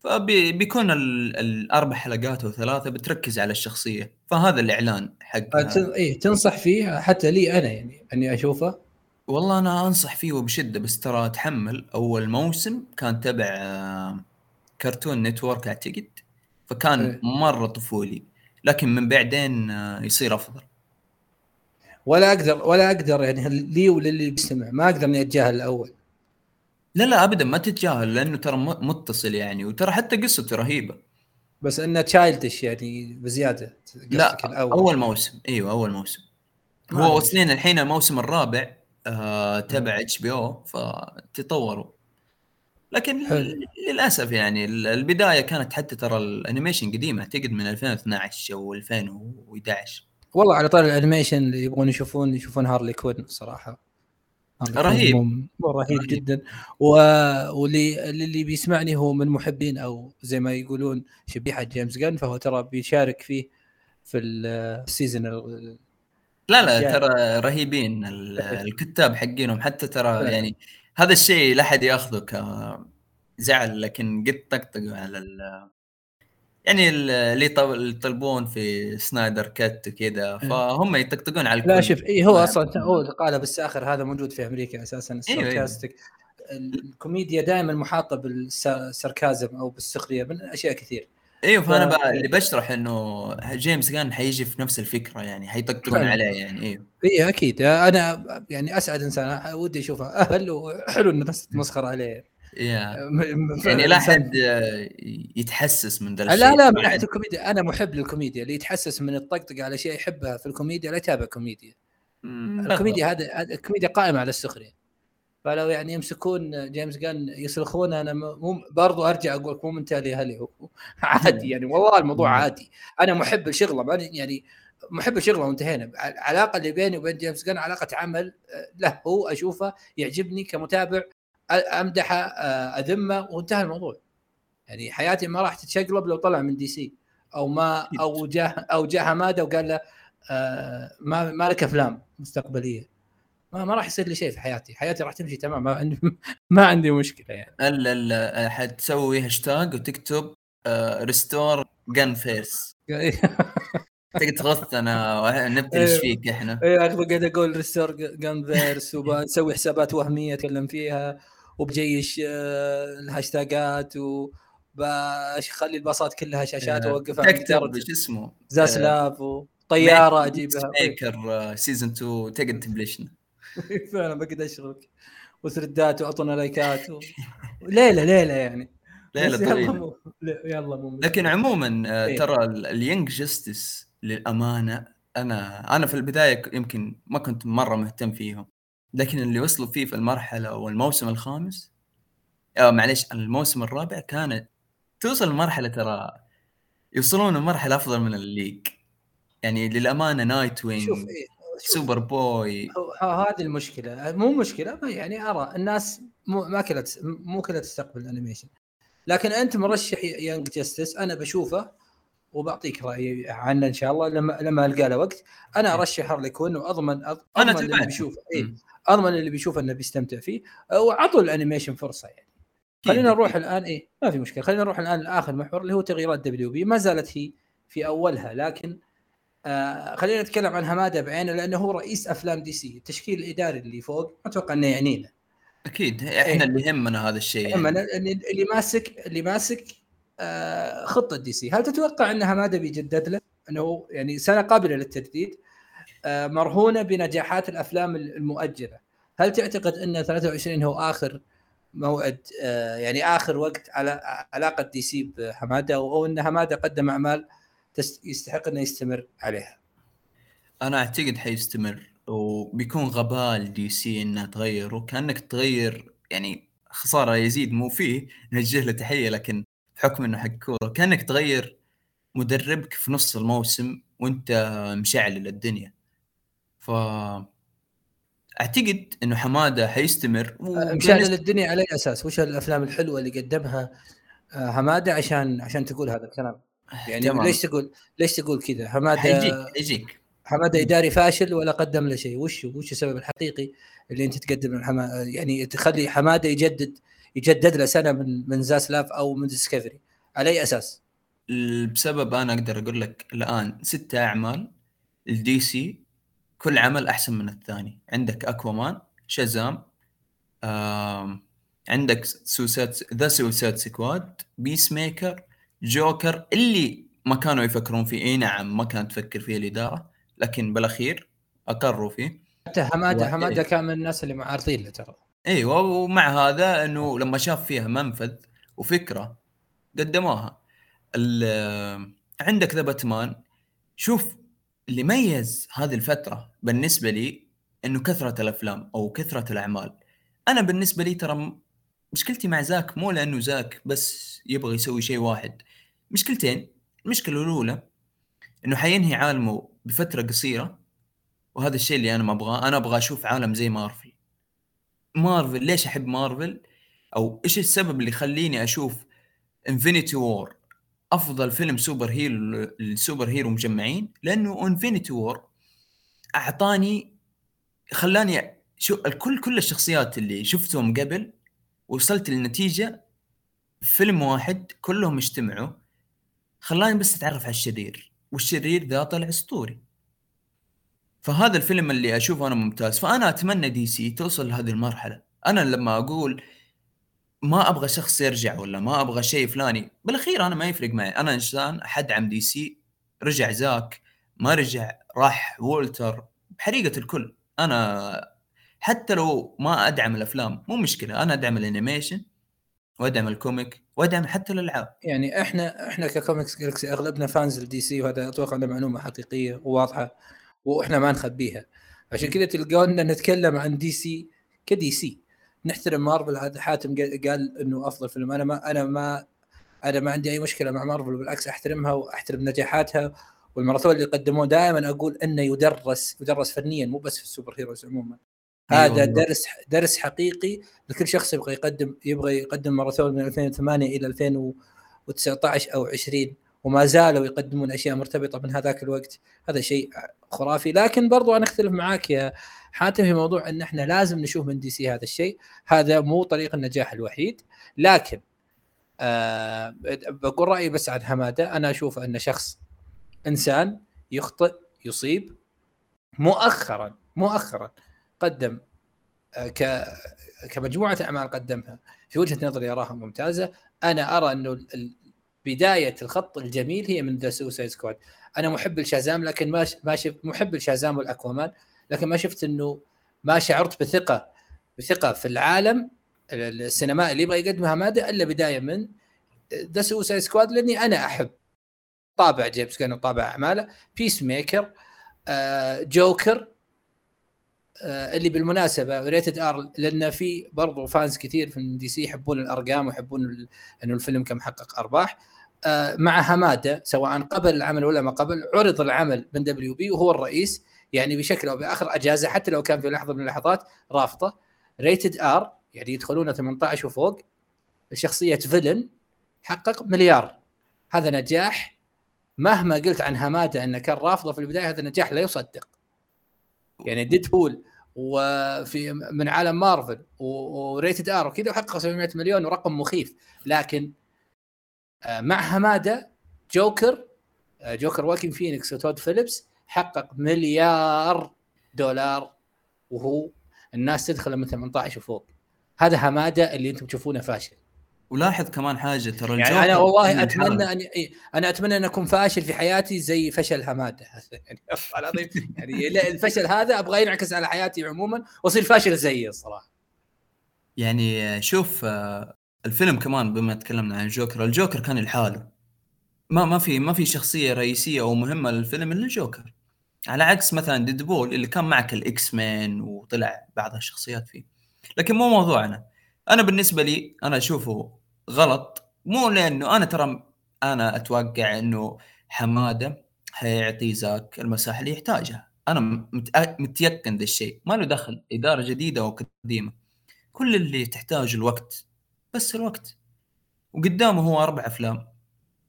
فبيكون الأربع حلقات أو ثلاثة بتركز على الشخصية. فهذا الإعلان حق إيه تنصح فيه حتى لي أنا يعني أني أشوفه؟ والله أنا أنصح فيه وبشده بس ترى تحمل. أول موسم كان تبع Cartoon Network أعتقد فكان إيه. مرة طفولي لكن من بعدين يصير أفضل. ولا أقدر ولا أقدر يعني لي وللي بيستمع ما أقدر إني أتجاهل الأول. لا لا ابدا ما تتجاهل لأنه ترى متصل يعني وترى حتى قصته رهيبة. بس إنه childish يعني بزيادة لا الأول. أول موسم إيوه أول موسم. هو واصلين الحين الموسم الرابع آه تبع HBO فتطوروا. لكن حلو. للأسف يعني البداية كانت حتى ترى ال animation قديمة اعتقد من 2012 أو 2011 والله على طاري ال animation اللي يبغون يشوفون يشوفون Harley Quinn صراحة. رهيب. رهيب جدا. و... واللي اللي بيسمعني هو من محبين أو زي ما يقولون شبيحة James Gunn فهو ترى بيشارك فيه في ال season لا لا ترى رهيبين *laughs* الكتاب حقينهم. حتى ترى يعني هذا الشيء لا أحد يأخذه كزعل لكن قد طقطقوا على ال يعني اللي يطلبون في Snyder Cut وكذا فهم يطقطقون على الكل. لا شوف اي هو أصلا هو قالب الساخر هذا موجود في أمريكا أساسا ال sarcastic. أيوة الكوميديا دائما محاطة بال sarcasm أو بالسخرية من أشياء كثير. أيوه فأنا ف... بقى اللي بشرح إنه James Gunn كان حيجي في نفس الفكرة يعني حيطقطقون عليه يعني أيوه اي أكيد. أنا يعني أسعد إنسان ودي اشوفه أهل وحلو إنه بس تتمسخر عليه. يعني لا احد يتحسس من ذا لا لا من ناحية الكوميديا. أنا محب للكوميديا. اللي يتحسس من الطقطقة على شيء يحبها في الكوميديا لا يتابع كوميديا. الكوميديا هذا الكوميديا قائمة على السخرية. فلو يعني يمسكون James Gunn يصرخون أنا مو برضو أرجع أقول مو من تالي هلي هو عادي يعني والله الموضوع عادي. أنا محب لشغله يعني محب الشغله وانتهينا. العلاقه اللي بيني وبين James Gunn علاقة عمل له هو أشوفه يعجبني كمتابع أمدحه أذمه وانتهى الموضوع. يعني حياتي ما راح تتشقلب لو طلع من DC. أو ما أو جاه أو جاه حمادة وقال له ما ما لك أفلام مستقبلية. ما, ما راح يصير لي شيء في حياتي. حياتي راح تمشي تمام ما عندي *laughs* ما عندي مشكلة يعني. الا الا حتسوي هاشتاج وتكتب restore Gunnverse تقدر تغثنا نبتلش إيه. فيك إحنا. اي قاعد أقول restore Gunnverse وبسوي حسابات وهمية أتكلم فيها وبجيش الهاشتاجات و بخلي الباصات كلها شاشات وأوقفها تكتب شو اسمه؟ زاسلاف و... طيارة أجيبها. Peacemaker season 2 تقعد تبلشنا. *laughs* فعلا بقعد أشغلك. وثردات واعطونا لايكات و... ليلة ليلة يعني. ليلة طويلة. مو يلا مو لكن عموما آه، إيه. ترى ال Young Justice للأمانة أنا أنا في البداية يمكن ما كنت مرة مهتم فيهم. لكن اللي وصلوا فيه في المرحلة والموسم الخامس آه معلش الموسم الرابع كانت توصل لمرحلة ترى يوصلون لمرحلة أفضل من ال League. يعني للأمانة Night شوف wing إيه. شوف Superboy. هذه المشكلة. مو مشكلة يعني أرى الناس مو ما كلها تس- مو كلها تستقبل ال animation. لكن أنت مرشح Young Justice أنا بشوفه وبعطيك رأيي عنه إن شاء الله لما لما ألقى له وقت. أنا ارشح Harley Quinn واضمن أضمن اللي تبعت بيشوفه اي. أضمن اللي بيشوفه إنه بيستمتع فيه. وعطوا ال animation فرصة يعني. خلينا. نروح الآن إيه. ما في مشكلة. خلينا نروح الآن لآخر محور اللي هو تغييرات WB. ما زالت هي في أولها لكن آه خلينا نتكلم عن هماده بعينه لأنه هو رئيس أفلام DC التشكيل الإداري اللي فوق ما أتوقع إنه يعنينا أكيد إيه. إحنا اللي يهمنا هذا الشيء اما يعني. اللي ماسك اللي ماسك آه خطة DC هل تتوقع ان هماده بيجدد له إنه يعني سنة قابلة للتجديد آه مرهونة بنجاحات الأفلام المؤجلة هل تعتقد إن 23 هو آخر موعد آه يعني آخر وقت على علاقة DC بحمادة أو إن حمادة قدم أعمال يستحق إنه يستمر عليها أنا أعتقد حيستمر وبيكون غباء DC انها تغير وكأنك تغير يعني خسارة يزيد مو فيه نوجه له تحية لكن بحكم إنه حق كورة كأنك تغير مدربك في نص الموسم وأنت مشعل الدنيا ف أعتقد إنه حمادة حيستمر آه، مشعل الدنيا على أي أساس؟ وش الأفلام الحلوة اللي قدمها آه، حمادة عشان عشان تقول هذا الكلام؟ يعني تمام. ليش تقول ليش تقول كذا؟ حماده حيجيك حيجيك حمادة إداري فاشل ولا قدم له شيء وش وش السبب الحقيقي اللي أنت تقدم الحما... يعني تخلي حمادة يجدد يجدد له سنة من من زاسلاف أو من Discovery على أي أساس؟ بسبب أنا أقدر أقول لك الآن ستة أعمال ال DC كل عمل أحسن من الثاني عندك Aquaman Shazam آم، عندك Suicide The Suicide Squad Peacemaker Joker اللي ما كانوا يفكرون فيه. إي نعم ما كانت تفكر فيه الإدارة لكن بالأخير أقروا فيه. حتى حمادة. حمادة كان من الناس اللي معارضين له ترى. إيوه ومع هذا إنه لما شاف فيها منفذ وفكرة قدموها. عندك ذا باتمان. شوف اللي ميز هذه الفترة بالنسبة لي إنه كثرة الأفلام أو كثرة الأعمال. أنا بالنسبة لي ترى مشكلتي مع زاك مو لأنه زاك بس يبغى يسوي شيء واحد. مشكلتين المشكلة الأولى إنه حينهي عالمه بفترة قصيرة وهذا الشيء اللي أنا ما أبغاه أنا أبغى أشوف عالم زي Marvel. Marvel ليش أحب مارفل؟ أو إيش السبب اللي يخليني أشوف Infinity War أفضل فيلم super hero ال super hero مجمعين؟ لأنه Infinity War أعطاني خلاني أشوف الكل كل الشخصيات اللي شفتهم قبل وصلت للنتيجة في فيلم واحد كلهم اجتمعوا خلاني بس أتعرف على الشرير والشرير ذا طلع أسطوري. فهذا الفيلم اللي أشوفه أنا ممتاز. فأنا أتمنى DC توصل لهذه المرحلة. أنا لما أقول ما أبغى شخص يرجع ولا ما أبغى شيء فلاني بالأخير أنا ما يفرق معي. أنا إنسان حدعم DC رجع زاك ما رجع راح وولتر بحريقة الكل. أنا حتى لو ما أدعم الأفلام مو مشكلة أنا أدعم ال animation وأدعم ال comic وأدعم حتى الألعاب. يعني إحنا إحنا ك Comics Galaxy أغلبنا fans لل DC وهذا أتوقع انه معلومة حقيقية وواضحة وإحنا ما نخبيها. عشان كذا تلقونا نتكلم عن DC ك DC. نحترم مارفل هذا حاتم قال- إنه أفضل فيلم. أنا ما أنا ما أنا ما عندي أي مشكلة مع مارفل بالعكس أحترمها وأحترم نجاحاتها. والماراثون اللي قدموه دائما أقول إنه يدرس يدرس فنيا مو بس في ال super heroes عموما. هذا والله. درس درس حقيقي لكل شخص يبغى يقدم يبغى يقدم ماراثون من 2008 إلى 2019 أو 20 وما زالوا يقدمون أشياء مرتبطة من هذاك الوقت. هذا شيء خرافي. لكن برضو أنا أختلف معاك يا حاتم في موضوع إن إحنا لازم نشوف من دي سي هذا الشيء. هذا مو طريق النجاح الوحيد. لكن آه بقول رأيي بس عن حماده أنا أشوف انه شخص إنسان يخطئ يصيب مؤخرا مؤخرا. قدم آه، ك كمجموعة أعمال قدمها. في وجهة نظري أراها ممتازة. أنا أرى أنه بداية الخط الجميل هي من The Suicide Squad أنا محب ال Shazam لكن ما ما شفت محب ال Shazam وال Aquaman لكن ما شفت إنه ما شعرت بثقة بثقة في العالم السينمائي اللي يبغى يقدمها. حمادة إلا بداية من The Suicide Squad لأني أنا أحب طابع جيمس غان طابع أعماله. Peacemaker آه جوكر اللي بالمناسبة rated R لأن في برضو fans كثير في DC يحبون الأرقام ويحبون إنه الفيلم كم حقق أرباح. آه مع حمادة سواء قبل العمل ولا ما قبل عرض العمل من WB وهو الرئيس. يعني بشكل أو بآخر أجازة حتى لو كان في لحظة من اللحظات رافضة. rated R يعني يدخلون 18 وفوق. شخصية villain حقق مليار. هذا نجاح. مهما قلت عن حمادة إنه كان رافضة في البداية هذا نجاح لا يصدق. يعني Deadpool وفي من عالم Marvel و rated R وكذا وحقق 700 مليون ورقم مخيف. لكن آه، مع هماده جوكر آه، جوكر واكين فينيكس وتود فيليبس حقق مليار دولار وهو الناس تدخل من 18 وفوق هذا هماده اللي أنتم تشوفونه فاشل. ولاحظ كمان حاجة ترى يعني أنا والله أتمنى أن أنا أتمنى أن أكون فاشل في حياتي زي فشل هماده *laughs* يعني العظيم. يعني الفشل هذا أبغى ينعكس على حياتي عموما وأصير فاشل زيي الصراحة. يعني شوف آه، الفيلم كمان بما تكلمنا عن الجوكر الجوكر كان لحاله. ما ما في ما في شخصية رئيسية أو مهمة للفيلم إلا الجوكر. على عكس مثلا Deadpool اللي كان معك ال X-Men وطلع بعض الشخصيات فيه. لكن مو موضوعنا. أنا بالنسبة لي أنا أشوفه غلط مو لأنه أنا ترى أنا أتوقع إنه حمادة حيعطي زاك المساحة اللي يحتاجها. أنا متيقن ذا الشيء ما له دخل إدارة جديدة أو قديمة. كل اللي تحتاجه الوقت بس الوقت. وقدامه هو أربع أفلام.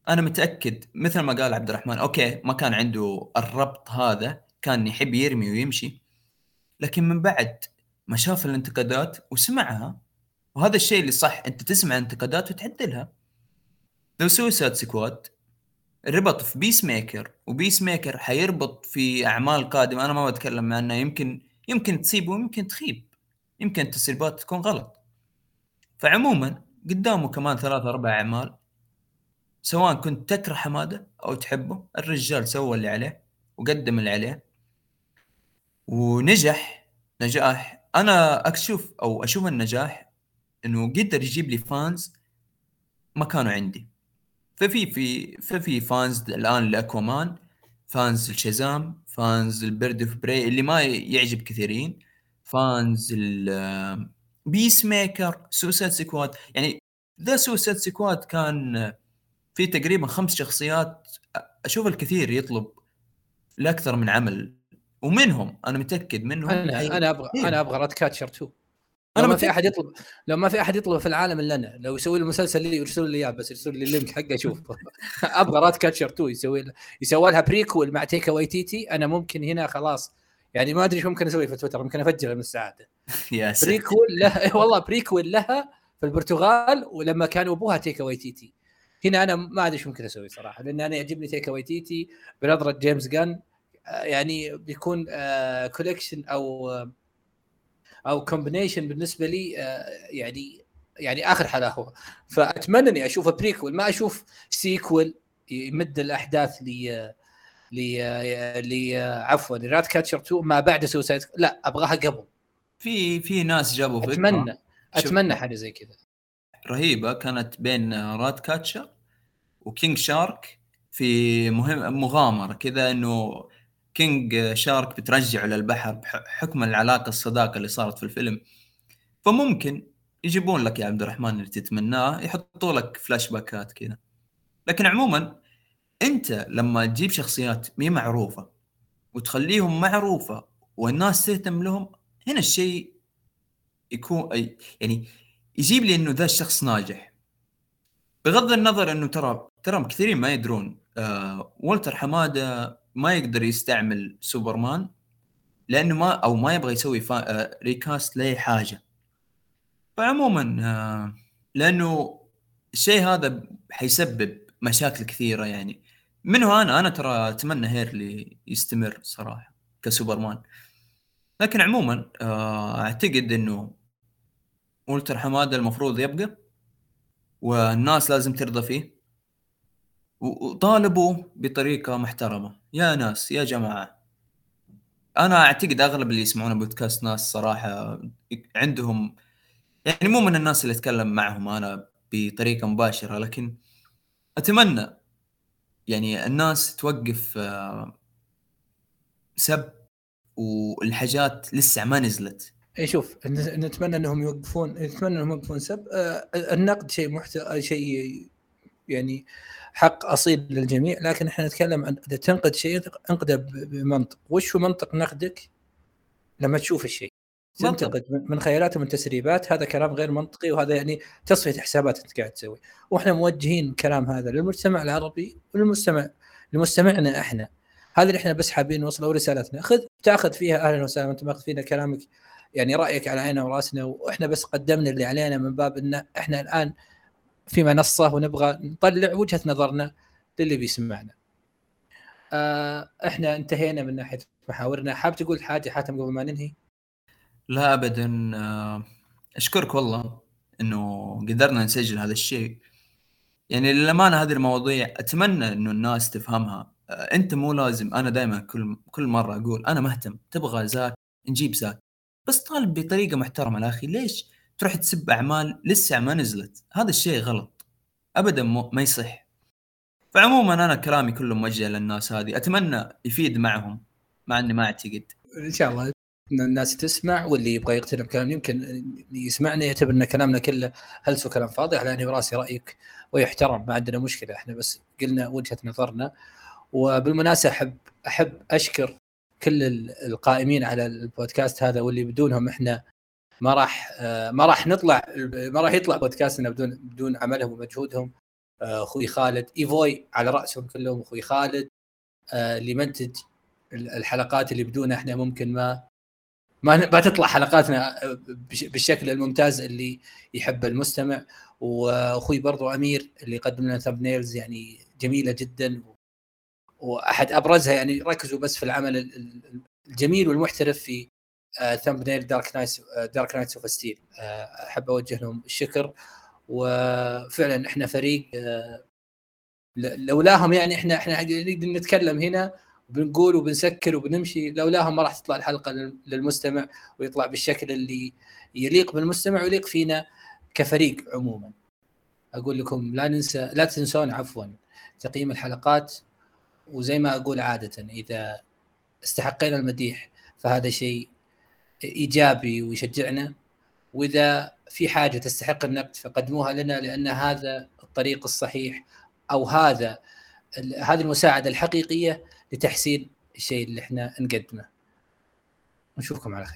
أنا متأكد مثل ما قال عبد الرحمن أوكي ما كان عنده الربط هذا كان يحب يرمي ويمشي. لكن من بعد ما شاف الانتقادات وسمعها وهذا الشيء اللي صح أنت تسمع انتقادات وتعدلها The Suicide Squad ربط في Peacemaker و Peacemaker حيربط في أعمال قادمة. أنا ما بتكلم عنها يمكن يمكن تصيب ويمكن تخيب. يمكن التسريبات تكون غلط. فعموما قدامه كمان ثلاث أربع أعمال. سواء كنت تكره حماده أو تحبه الرجال سوى اللي عليه وقدم اللي عليه. ونجح نجاح. أنا أشوف أو أشوف النجاح إنه قدر يجيب لي fans ما كانوا عندي. ففي في ففي fans الآن ل Aquaman fans ال Shazam fans ال Birds of Prey اللي ما يعجب كثيرين fans Peacemaker Suicide Squad يعني The Suicide Squad كان في تقريبا خمس شخصيات أشوف الكثير يطلب لأكثر من عمل ومنهم أنا متأكد منهم أنا أنا أبغى أنا أبغى Ratcatcher 2 أنا ما في أحد يطلب لو ما في أحد يطلب في العالم إلا أنا لو يسوي لي المسلسل لي يرسل لي إياه بس يرسل لي ال link حقه أشوف *laughs* أبغى Ratcatcher 2 يسوي يسوي لها prequel مع تيكا وايتيتي أنا ممكن هنا خلاص. يعني ما أدري شو ممكن أسوي في تويتر ممكن أفجر من السعاده *laughs* يا prequel لها والله prequel لها في البرتغال ولما كان أبوها تيكا وايتيتي هنا أنا ما أدري شو ممكن أسوي صراحة لأن أنا يعجبني تيكا وايتيتي بنظرة جيمس غان آه، يعني بيكون collection آه، أو أو combination بالنسبة لي آه، يعني يعني آخر حلاوه فأتمنى إني أشوف prequel ما أشوف sequel يمد الأحداث ل ل ل عفوا Ratcatcher 2 ما بعد Suicide لا أبغاها قبل. في في ناس جابوا فكرة. أتمنى أتمنى حاجة زي كذا. رهيبة كانت بين Ratcatcher و King Shark في مهم مغامرة كذا إنه King Shark بترجعه للبحر بحكم العلاقة الصداقة اللي صارت في الفيلم. فممكن يجيبون لك يا عبد الرحمن اللي تتمناه يحطوا لك فلاش باكات كذا. لكن عموما أنت لما تجيب شخصيات مي معروفة وتخليهم معروفة والناس تهتم لهم هنا الشيء يكون يعني يجيب لي إنه ذا الشخص ناجح. بغض النظر إنه ترى ترى كثيرين ما يدرون آه والتر حمادة ما يقدر يستعمل سوبرمان لأنه ما أو ما يبغى يسوي فا... آه recast لأي حاجة. فعموما آه لأنه الشيء هذا حيسبب مشاكل كثيرة يعني. منه أنا؟ أنا ترى أتمنى هيرلي يستمر صراحة كسوبرمان. لكن عموما آه أعتقد إنه والتر حمادة المفروض يبقى والناس لازم ترضى فيه وطالبوا بطريقة محترمة. يا ناس يا جماعة. أنا أعتقد أغلب اللي يسمعون بودكاست ناس صراحة عندهم يعني مو من الناس اللي أتكلم معهم أنا بطريقة مباشرة لكن أتمنى يعني الناس توقف آه، سب والحاجات لسه ما نزلت. إي شوف نتمنى إنهم يوقفون نتمنى إنهم يوقفون سب. آه، النقد شيء محت... شيء يعني حق أصيل للجميع لكن إحنا نتكلم عن إذا تنقد شيء انقده بمنطق. وش هو منطق نقدك؟ لما تشوف الشيء. تنتقد من خيالات ومن تسريبات هذا كلام غير منطقي وهذا يعني تصفية حسابات أنت قاعد تسوي. وإحنا موجهين الكلام هذا للمجتمع العربي وللمستمع لمستمعنا إحنا. هذا اللي إحنا بس حابين نوصله ورسالتنا. خذ تأخذ فيها أهلا وسهلا أنت ماخذ فينا كلامك يعني رأيك على عيننا وراسنا وإحنا بس قدمنا اللي علينا من باب إن إحنا الآن في منصة ونبغى نطلع وجهة نظرنا للي بيسمعنا. آه إحنا انتهينا من ناحية محاورنا، حاب تقول حاجة حاتم قبل ما ننهي؟ لا ابدا. آه، أشكرك والله إنه قدرنا نسجل هذا الشيء. يعني للأمانة هذه المواضيع أتمنى إنه الناس تفهمها، آه، أنت مو لازم. أنا دائما كل كل مرة أقول أنا مهتم. تبغى زاك؟ نجيب زاك. بس طالب بطريقة محترمة. يا أخي ليش؟ تروح تسب أعمال لسه ما نزلت. هذا الشيء غلط. ابدا ما يصح. فعموما أنا كلامي كله موجه للناس هذه. أتمنى يفيد معهم مع إني ما أعتقد. إن شاء الله. الناس تسمع واللي يبغى يقتنع بكلام يمكن يسمعنا يعتبر إن كلامنا كله هلس وكلام فاضي على أني براسي رأيك ويحترم. ما عندنا مشكلة. إحنا بس قلنا وجهة نظرنا. وبالمناسبة احب أحب أشكر كل القائمين على البودكاست هذا واللي بدونهم إحنا ما راح ما راح نطلع ما راح يطلع بودكاستنا بدون بدون عملهم ومجهودهم. أخوي خالد إيفوي على رأسهم كلهم أخوي خالد. اللي منتج الحلقات اللي بدونه إحنا ممكن ما ما ما تطلع حلقاتنا بالشكل الممتاز اللي يحب المستمع. وأخوي برضو أمير اللي يقدم لنا ثمبنيلز يعني جميلة جدا. وأحد أبرزها يعني ركزوا بس في العمل الجميل والمحترف في thumbnail Dark Knights Dark Knights of Steel أحب أوجه لهم الشكر. وفعلا إحنا فريق آه، لولاهم يعني إحنا إحنا نقدر نتكلم هنا وبنقول وبنسكر وبنمشي. لولاهم ما راح تطلع الحلقة للمستمع ويطلع بالشكل اللي يليق بالمستمع ويليق فينا كفريق عموما. أقول لكم لا ننسى لا تنسون عفوا تقييم الحلقات. وزي ما أقول عادة إذا استحقينا المديح فهذا شيء إيجابي ويشجعنا. وإذا في حاجة تستحق النقد فقدموها لنا لأن هذا الطريق الصحيح أو هذا هذه المساعدة الحقيقية لتحسين الشيء اللي إحنا نقدمه. نشوفكم على خير.